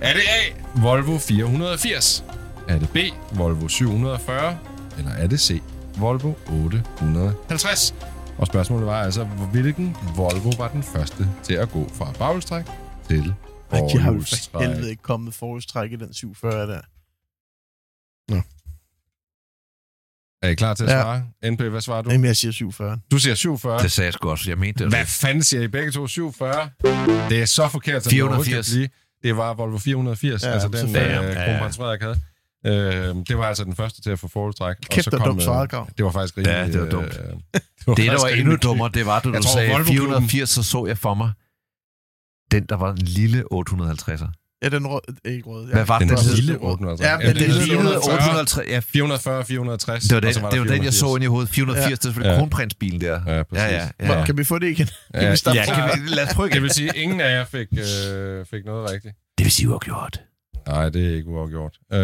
Er det A, Volvo 480? Er det B, Volvo 740? Eller er det C, Volvo 850? Og spørgsmålet var altså, hvilken Volvo var den første til at gå fra baghjulstræk til Ej, de har jo for forhjulstræk? helvede ikke kommet forhjulstræk i den 740 der. Er I klar til at Ja. svare? NP, hvad svarer du? Jamen, jeg siger 740. Du siger 47. Det sagde jeg sgu også. Jeg mente det. Hvad fanden siger I begge to? 47? Det er så forkert, som 480. det blive. Det var Volvo 480, Ja, altså den øh, Ja, ja. kronprins Frederik havde. Øh, det var altså den første til at få forholdstræk. Kæft, der dumt svaret, Grav. Det var faktisk rimelig... Ja, det var dumt. Øh, det, var Det, der var endnu dummere, det var, da du tror, sagde Volvo-klubben- 480, så så jeg for mig den, der var en lille 850'er. Ja, den rød, ikke rød. Ja. Hvad var Den den? lille 860. Ja, Ja, Den det er lignede 440, 850. Ja, 440, 460. det var, den, var det var den, jeg 480. så ind i hovedet. 480, ja. det selvfølgelig Ja. kronprinsbilen der. Ja, præcis. Ja, ja, ja. Kan vi få det igen? Ja, Kan vi Ja, kan vi, lad os prøve Det igen. vil sige, at ingen af jer fik, øh, fik noget rigtigt. Det vil sige uafgjort. Nej, det er ikke uafgjort. Øh,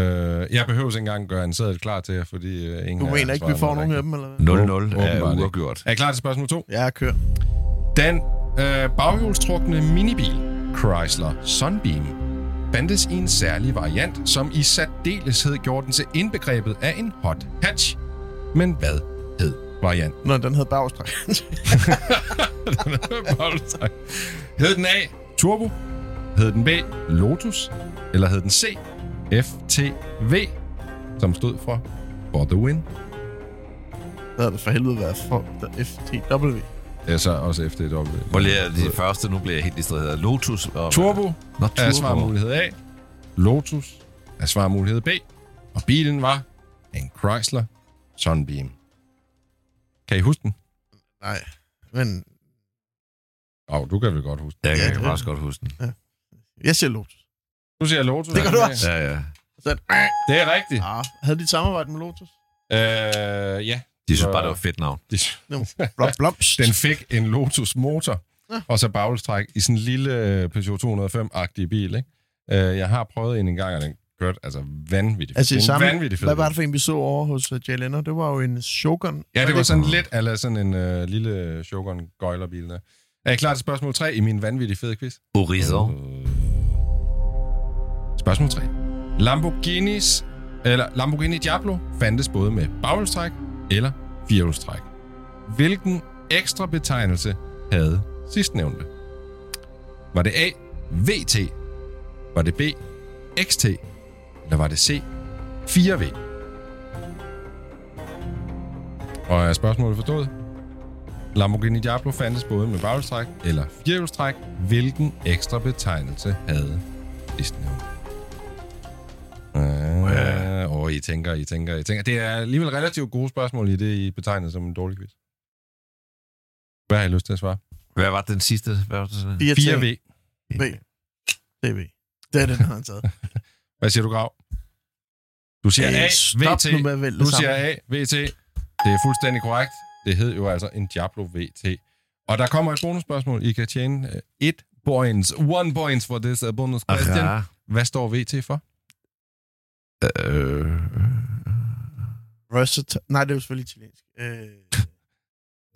jeg behøver ikke engang gøre en seddel klar til jer, fordi øh, ingen Du af jer mener ikke, vi får nogen af dem, eller hvad? 0-0 Åbenbart er ikke. uafgjort. Er I klar til spørgsmål 2? Ja, kør. Den øh, baghjulstrukne minibil, Chrysler Sunbeam, fandtes i en særlig variant, som i særdeleshed gjorde den til indbegrebet af en hot hatch. Men hvad hed varianten? Nå, den hed bagstræk. hed den A, Turbo? Hed den B, Lotus? Eller hed den C, FTV, som stod for For the Win? Hvad havde det for helvede været for FTW? Det er så også FTW. Hvor lige de første, nu bliver jeg helt distraheret. Lotus og... Turbo Nå, er Turbo. svarmulighed A. Lotus er svarmulighed B. Og bilen var en Chrysler Sunbeam. Kan I huske den? Nej, men Åh, oh, du kan vel godt huske den. Jeg Ja, kan det- også godt huske den. jeg siger Lotus. Du siger Lotus. Det gør er du også. Ja, ja. Så, Det er rigtigt. ah, havde de et samarbejde med Lotus? Øh, ja. De synes Så- bare, det var et fedt navn. De, blomst. den fik en Lotus motor, Ja. og så baghjulstræk i sådan en lille øh, Peugeot 205-agtig bil. Ikke? Øh, jeg har prøvet en en gang, og den kørte altså vanvittigt. Altså, i er samme, vanvittig fed hvad var det for en, vi så over hos uh? Det var jo en Shogun. Ja, det var sådan lidt eller sådan en øh, lille Shogun gøjlerbil der. Er I klar til spørgsmål 3 i min vanvittige fede quiz? Horizon. Spørgsmål 3. Lamborghinis, eller Lamborghini Diablo fandtes både med baghjulstræk eller firehjulstræk. Hvilken ekstra betegnelse havde sidstnævnte? Var det A, VT? Var det B, XT? Eller var det C, 4V? Og er spørgsmålet forstået? Lamborghini Diablo fandtes både med baghjulstræk eller firehjulstræk. Hvilken ekstra betegnelse havde sidstnævnte? Øh, og I tænker, I tænker, I tænker. Det er alligevel relativt gode spørgsmål i det, I betegner som en dårlig quiz. Hvad har I lyst til at svare? Hvad var den sidste? Hvad var det? 4 4V. V. Det er V. Det er den, han har taget. Hvad siger du, Grav? Du siger A, Øh, Stop VT. Du det siger. A, VT. Det er fuldstændig korrekt. Det hed jo altså en Diablo VT. Og der kommer et bonusspørgsmål. I kan tjene øh, et points. One points for this uh, bonus question. Aha. Hvad står VT for? Øh, Versat- Nej, det er jo selvfølgelig italiensk. Øh,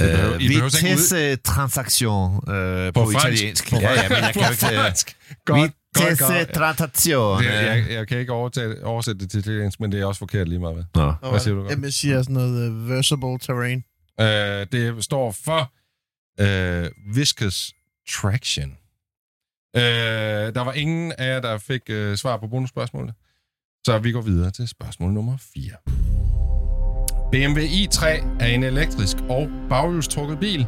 øh, Vitesse transaktion øh, på, På fransk. italiensk. På ja, ja, men jeg kan ikke... øh, fransk. Godt, godt, Vitesse godt. transaktion. Det, jeg, jeg kan ikke overtage, oversætte det til italiensk, men det er også forkert lige meget. Hvad, Nå. hvad siger du? Grav? Jamen, jeg siger sådan noget uh, versatile terrain. Øh, det står for øh, Viscous Traction. Øh, der var ingen af jer, der fik øh, svar på bonusspørgsmålet. Så vi går videre til spørgsmål nummer 4. BMW i3 er en elektrisk og baghjulstrukket bil,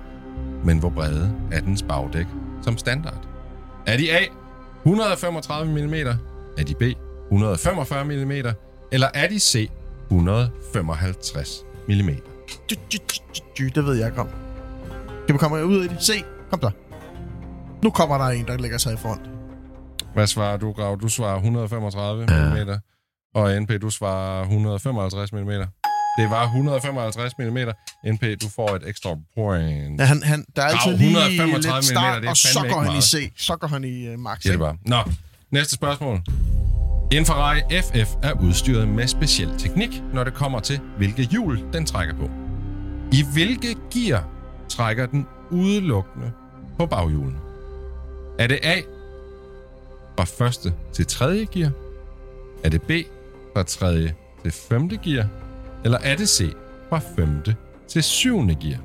men hvor brede er dens bagdæk som standard? Er de A 135 mm, er de B 145 mm, eller er de C 155 mm? Det ved jeg ikke om. Kan vi komme ud i det? Se, kom der. Nu kommer der en, der lægger sig i front. Hvad svarer du, Grav? Du svarer 135 Ja. mm, og NP, du svarer 155 mm. Det var 155 mm. NP, du får et ekstra point. Ja, han, han, der er altid Grav, lige 135 lidt start, det er og så går han i meget. C. Så går han i uh, max. Det er det bare. Nå, næste spørgsmål. En Ferrari FF er udstyret med speciel teknik, når det kommer til, hvilke hjul den trækker på. I hvilke gear trækker den udelukkende på baghjulen? Er det A fra første til tredje gear? Er det B fra tredje til femte gear? Eller er det C fra femte til syvende gear?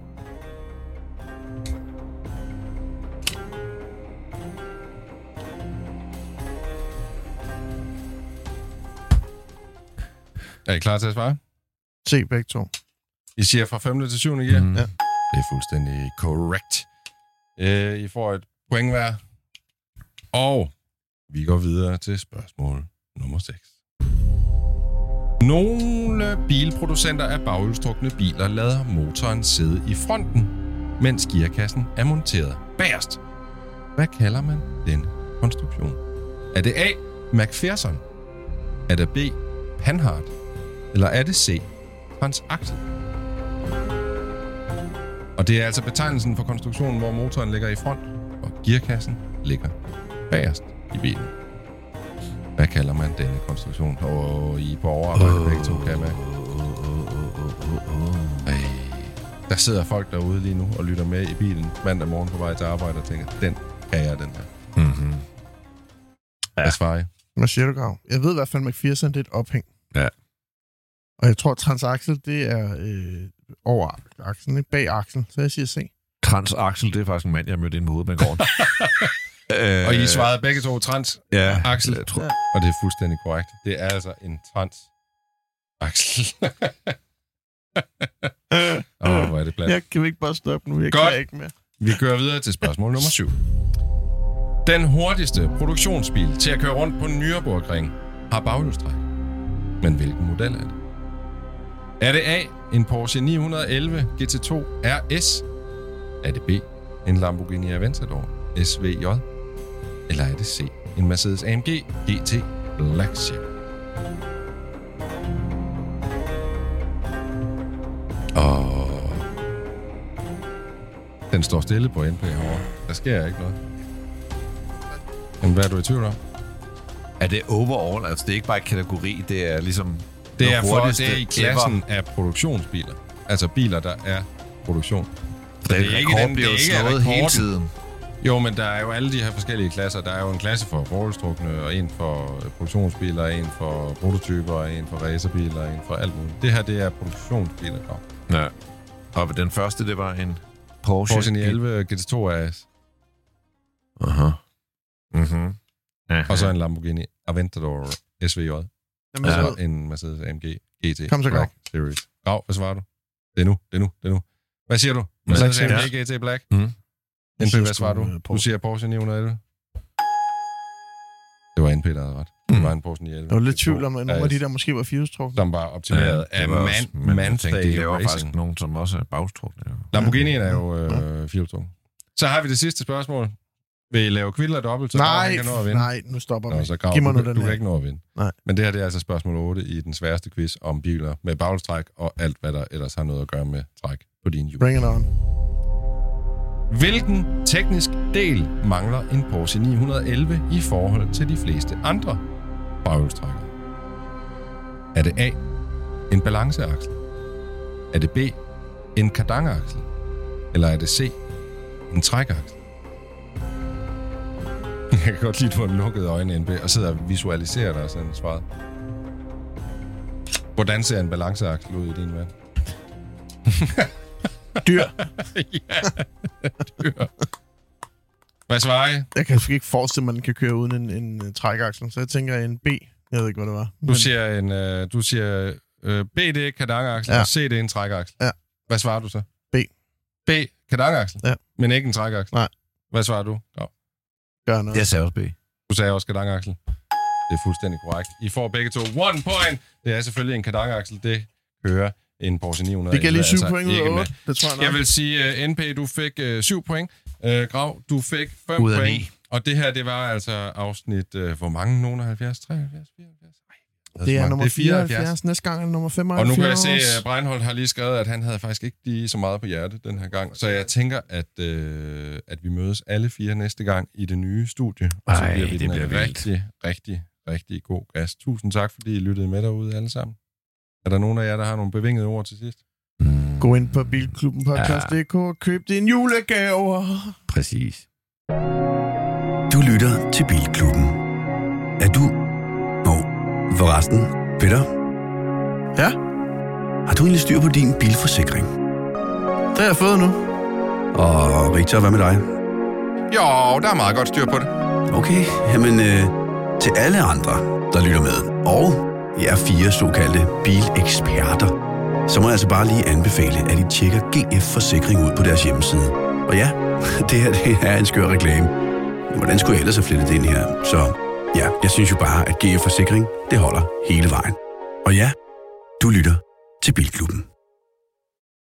Er I klar til at svare? Se begge to. I siger fra 5. til 7. gear? Mm. Ja. Det er fuldstændig korrekt. Øh, I får et point hver. Og vi går videre til spørgsmål nummer 6. Nogle bilproducenter af baghjulstrukne biler lader motoren sidde i fronten, mens gearkassen er monteret bagerst. Hvad kalder man den konstruktion? Er det A. McPherson? Er det B. Panhard? Eller er det C. Transaxel? Og det er altså betegnelsen for konstruktionen, hvor motoren ligger i front, og gearkassen ligger bagerst i bilen. Hvad kalder man denne konstruktion? Og I er på overarbejde begge to, kan jeg mærke. Ej, der sidder folk derude lige nu og lytter med i bilen mandag morgen på vej til arbejde og tænker, den kan jeg, den her. Mm-hmm. Hvad svarer I? Hvad siger du, Grav? Jeg ved i hvert fald, at McPherson det er et ophæng. Ja. Og jeg tror, at transaxel, det er øh, over aksen, ikke? bag aksen. Så jeg siger C. Transaxel, det er faktisk en mand, jeg mødte inde med hovedbanegården. øh, Og I svarede begge to trans, Ja, Axel. Jeg tror, og det er fuldstændig korrekt. Det er altså en trans Axel. Åh, oh, hvor er det plat. Jeg kan vi ikke bare stoppe nu? Jeg Godt. kan ikke mere. Vi kører videre til spørgsmål nummer 7. Den hurtigste produktionsbil til at køre rundt på Nürburgring har baghjulstræk. Men hvilken model er det? Er det A, en Porsche 911 GT2 RS? Er det B, en Lamborghini Aventador SVJ? Eller er det C, en Mercedes AMG GT Black Ship? Og den står stille på NP herovre. Der sker ikke noget. Men hvad er du i tvivl om? er det overall? Altså, det er ikke bare kategori, det er ligesom... Det er, for, det er i klassen af produktionsbiler. Altså biler, der er produktion. Det, det er ikke den- det er ikke slået hele tiden. Jo, men der er jo alle de her forskellige klasser. Der er jo en klasse for forholdstrukne, og en for produktionsbiler, en for prototyper, en for racerbiler, en for alt muligt. Det her, det er produktionsbiler. Ja. Og den første, det var en Porsche. Porsche 911 GT2 RS, Aha. Mhm. Aha. og så en Lamborghini Aventador SVJ, Jamen, og så, så en Mercedes AMG GT Kom så. Black Series. Grav, hvad svarer du? Det er nu, det er nu, det er nu. Hvad siger du? Mercedes. AMG GT Black? Mm. NP, hvad svarer du? øh, Du Porsche. siger Porsche 911. Det var NP, der havde ret. Det Mm. var en Porsche 911. jeg var lidt GT2 tvivl om, at nogle af de der måske var firehjulstrukne. Som var optimeret af også- man, men jeg tænkte, Manstay de laver faktisk nogen, som også er bagstrukne. Ja. Lamborghini'en er jo øh, firehjulstrukne. Så har vi det sidste spørgsmål. Vil I lave kvild og dobbelt, så Nej, han kan nå at vinde? nej, nu stopper Nå, vi. så Grav, Giv mig du, nu du, den du kan ikke nå at vinde. Nej. Men det her det er altså spørgsmål 8 i den sværeste quiz om biler med bagstræk og alt, hvad der ellers har noget at gøre med træk på din hjul. Bring it on. Hvilken teknisk del mangler en Porsche 911 i forhold til de fleste andre baghjulstrækkere? Er det A, en balanceaksel? Er det B, en kardangaksel? Eller er det C, en trækaksel? Jeg kan godt lide, at du har lukket øjnene NB og sidder og visualiserer dig sådan svaret. Hvordan ser en balanceaksel ud i din vand? Dyr. Hvad svarer I? Jeg kan sgu ikke forestille mig, at man kan køre uden en, en uh, trækaksel, så jeg tænker en B. Jeg ved ikke, hvad det var. Du siger, en, øh, du siger øh, B, det er kardangaksel, ja. Ja. og C, det er en trækaksel. Ja. Hvad svarer du så? B. B, kardangaksel? Ja. Men ikke en trækaksel? Nej. Hvad svarer du? Ja. Gør noget. Jeg sagde også B. Du sagde også kardangaksel. Det er fuldstændig korrekt. I får begge to one point. Det er selvfølgelig en kardangaksel. Det kører en Porsche 911. Det gav lige 7 altså point ud af med. 8. Det tror jeg nok. Jeg vil sige, uh, NP, du fik uh, 7 point. Uh, Grav, du fik 5 Ud af point. ni. Og det her, det var altså afsnit, uh, hvor mange? Nogen 70? 73? 74? Ej, det er mange. nummer 74. Næste gang er nummer 75. Og nu kan jeg se, at Breinholt har lige skrevet, at han havde faktisk ikke lige så meget på hjertet den her gang. Så jeg tænker, at, øh, at vi mødes alle fire næste gang i det nye studie. Og så Ej, bliver vi det bliver vildt. rigtig, rigtig, rigtig god gast. Tusind tak, fordi I lyttede med derude alle sammen. Er der nogen af jer, der har nogle bevingede ord til sidst? Mm, Gå ind på bilklubbenpodcast.dk og køb dine julegaver. præcis. Du lytter til Bilklubben. Er du... Nå, forresten, Peter? Ja? Har du egentlig styr på din bilforsikring? Det har jeg fået nu. Og Victor, hvad med dig? Jo, der er meget godt styr på det. Okay, jamen øh, til alle andre, der lytter med, og jer fire såkaldte bileksperter, så må jeg altså bare lige anbefale, at I tjekker GF Forsikring ud på deres hjemmeside. Og ja, det her det er en skør reklame. Men hvordan skulle jeg ellers have flettet det ind her? Så ja, jeg synes jo bare, at GF Forsikring, det holder hele vejen. Og ja, du lytter til Bilklubben.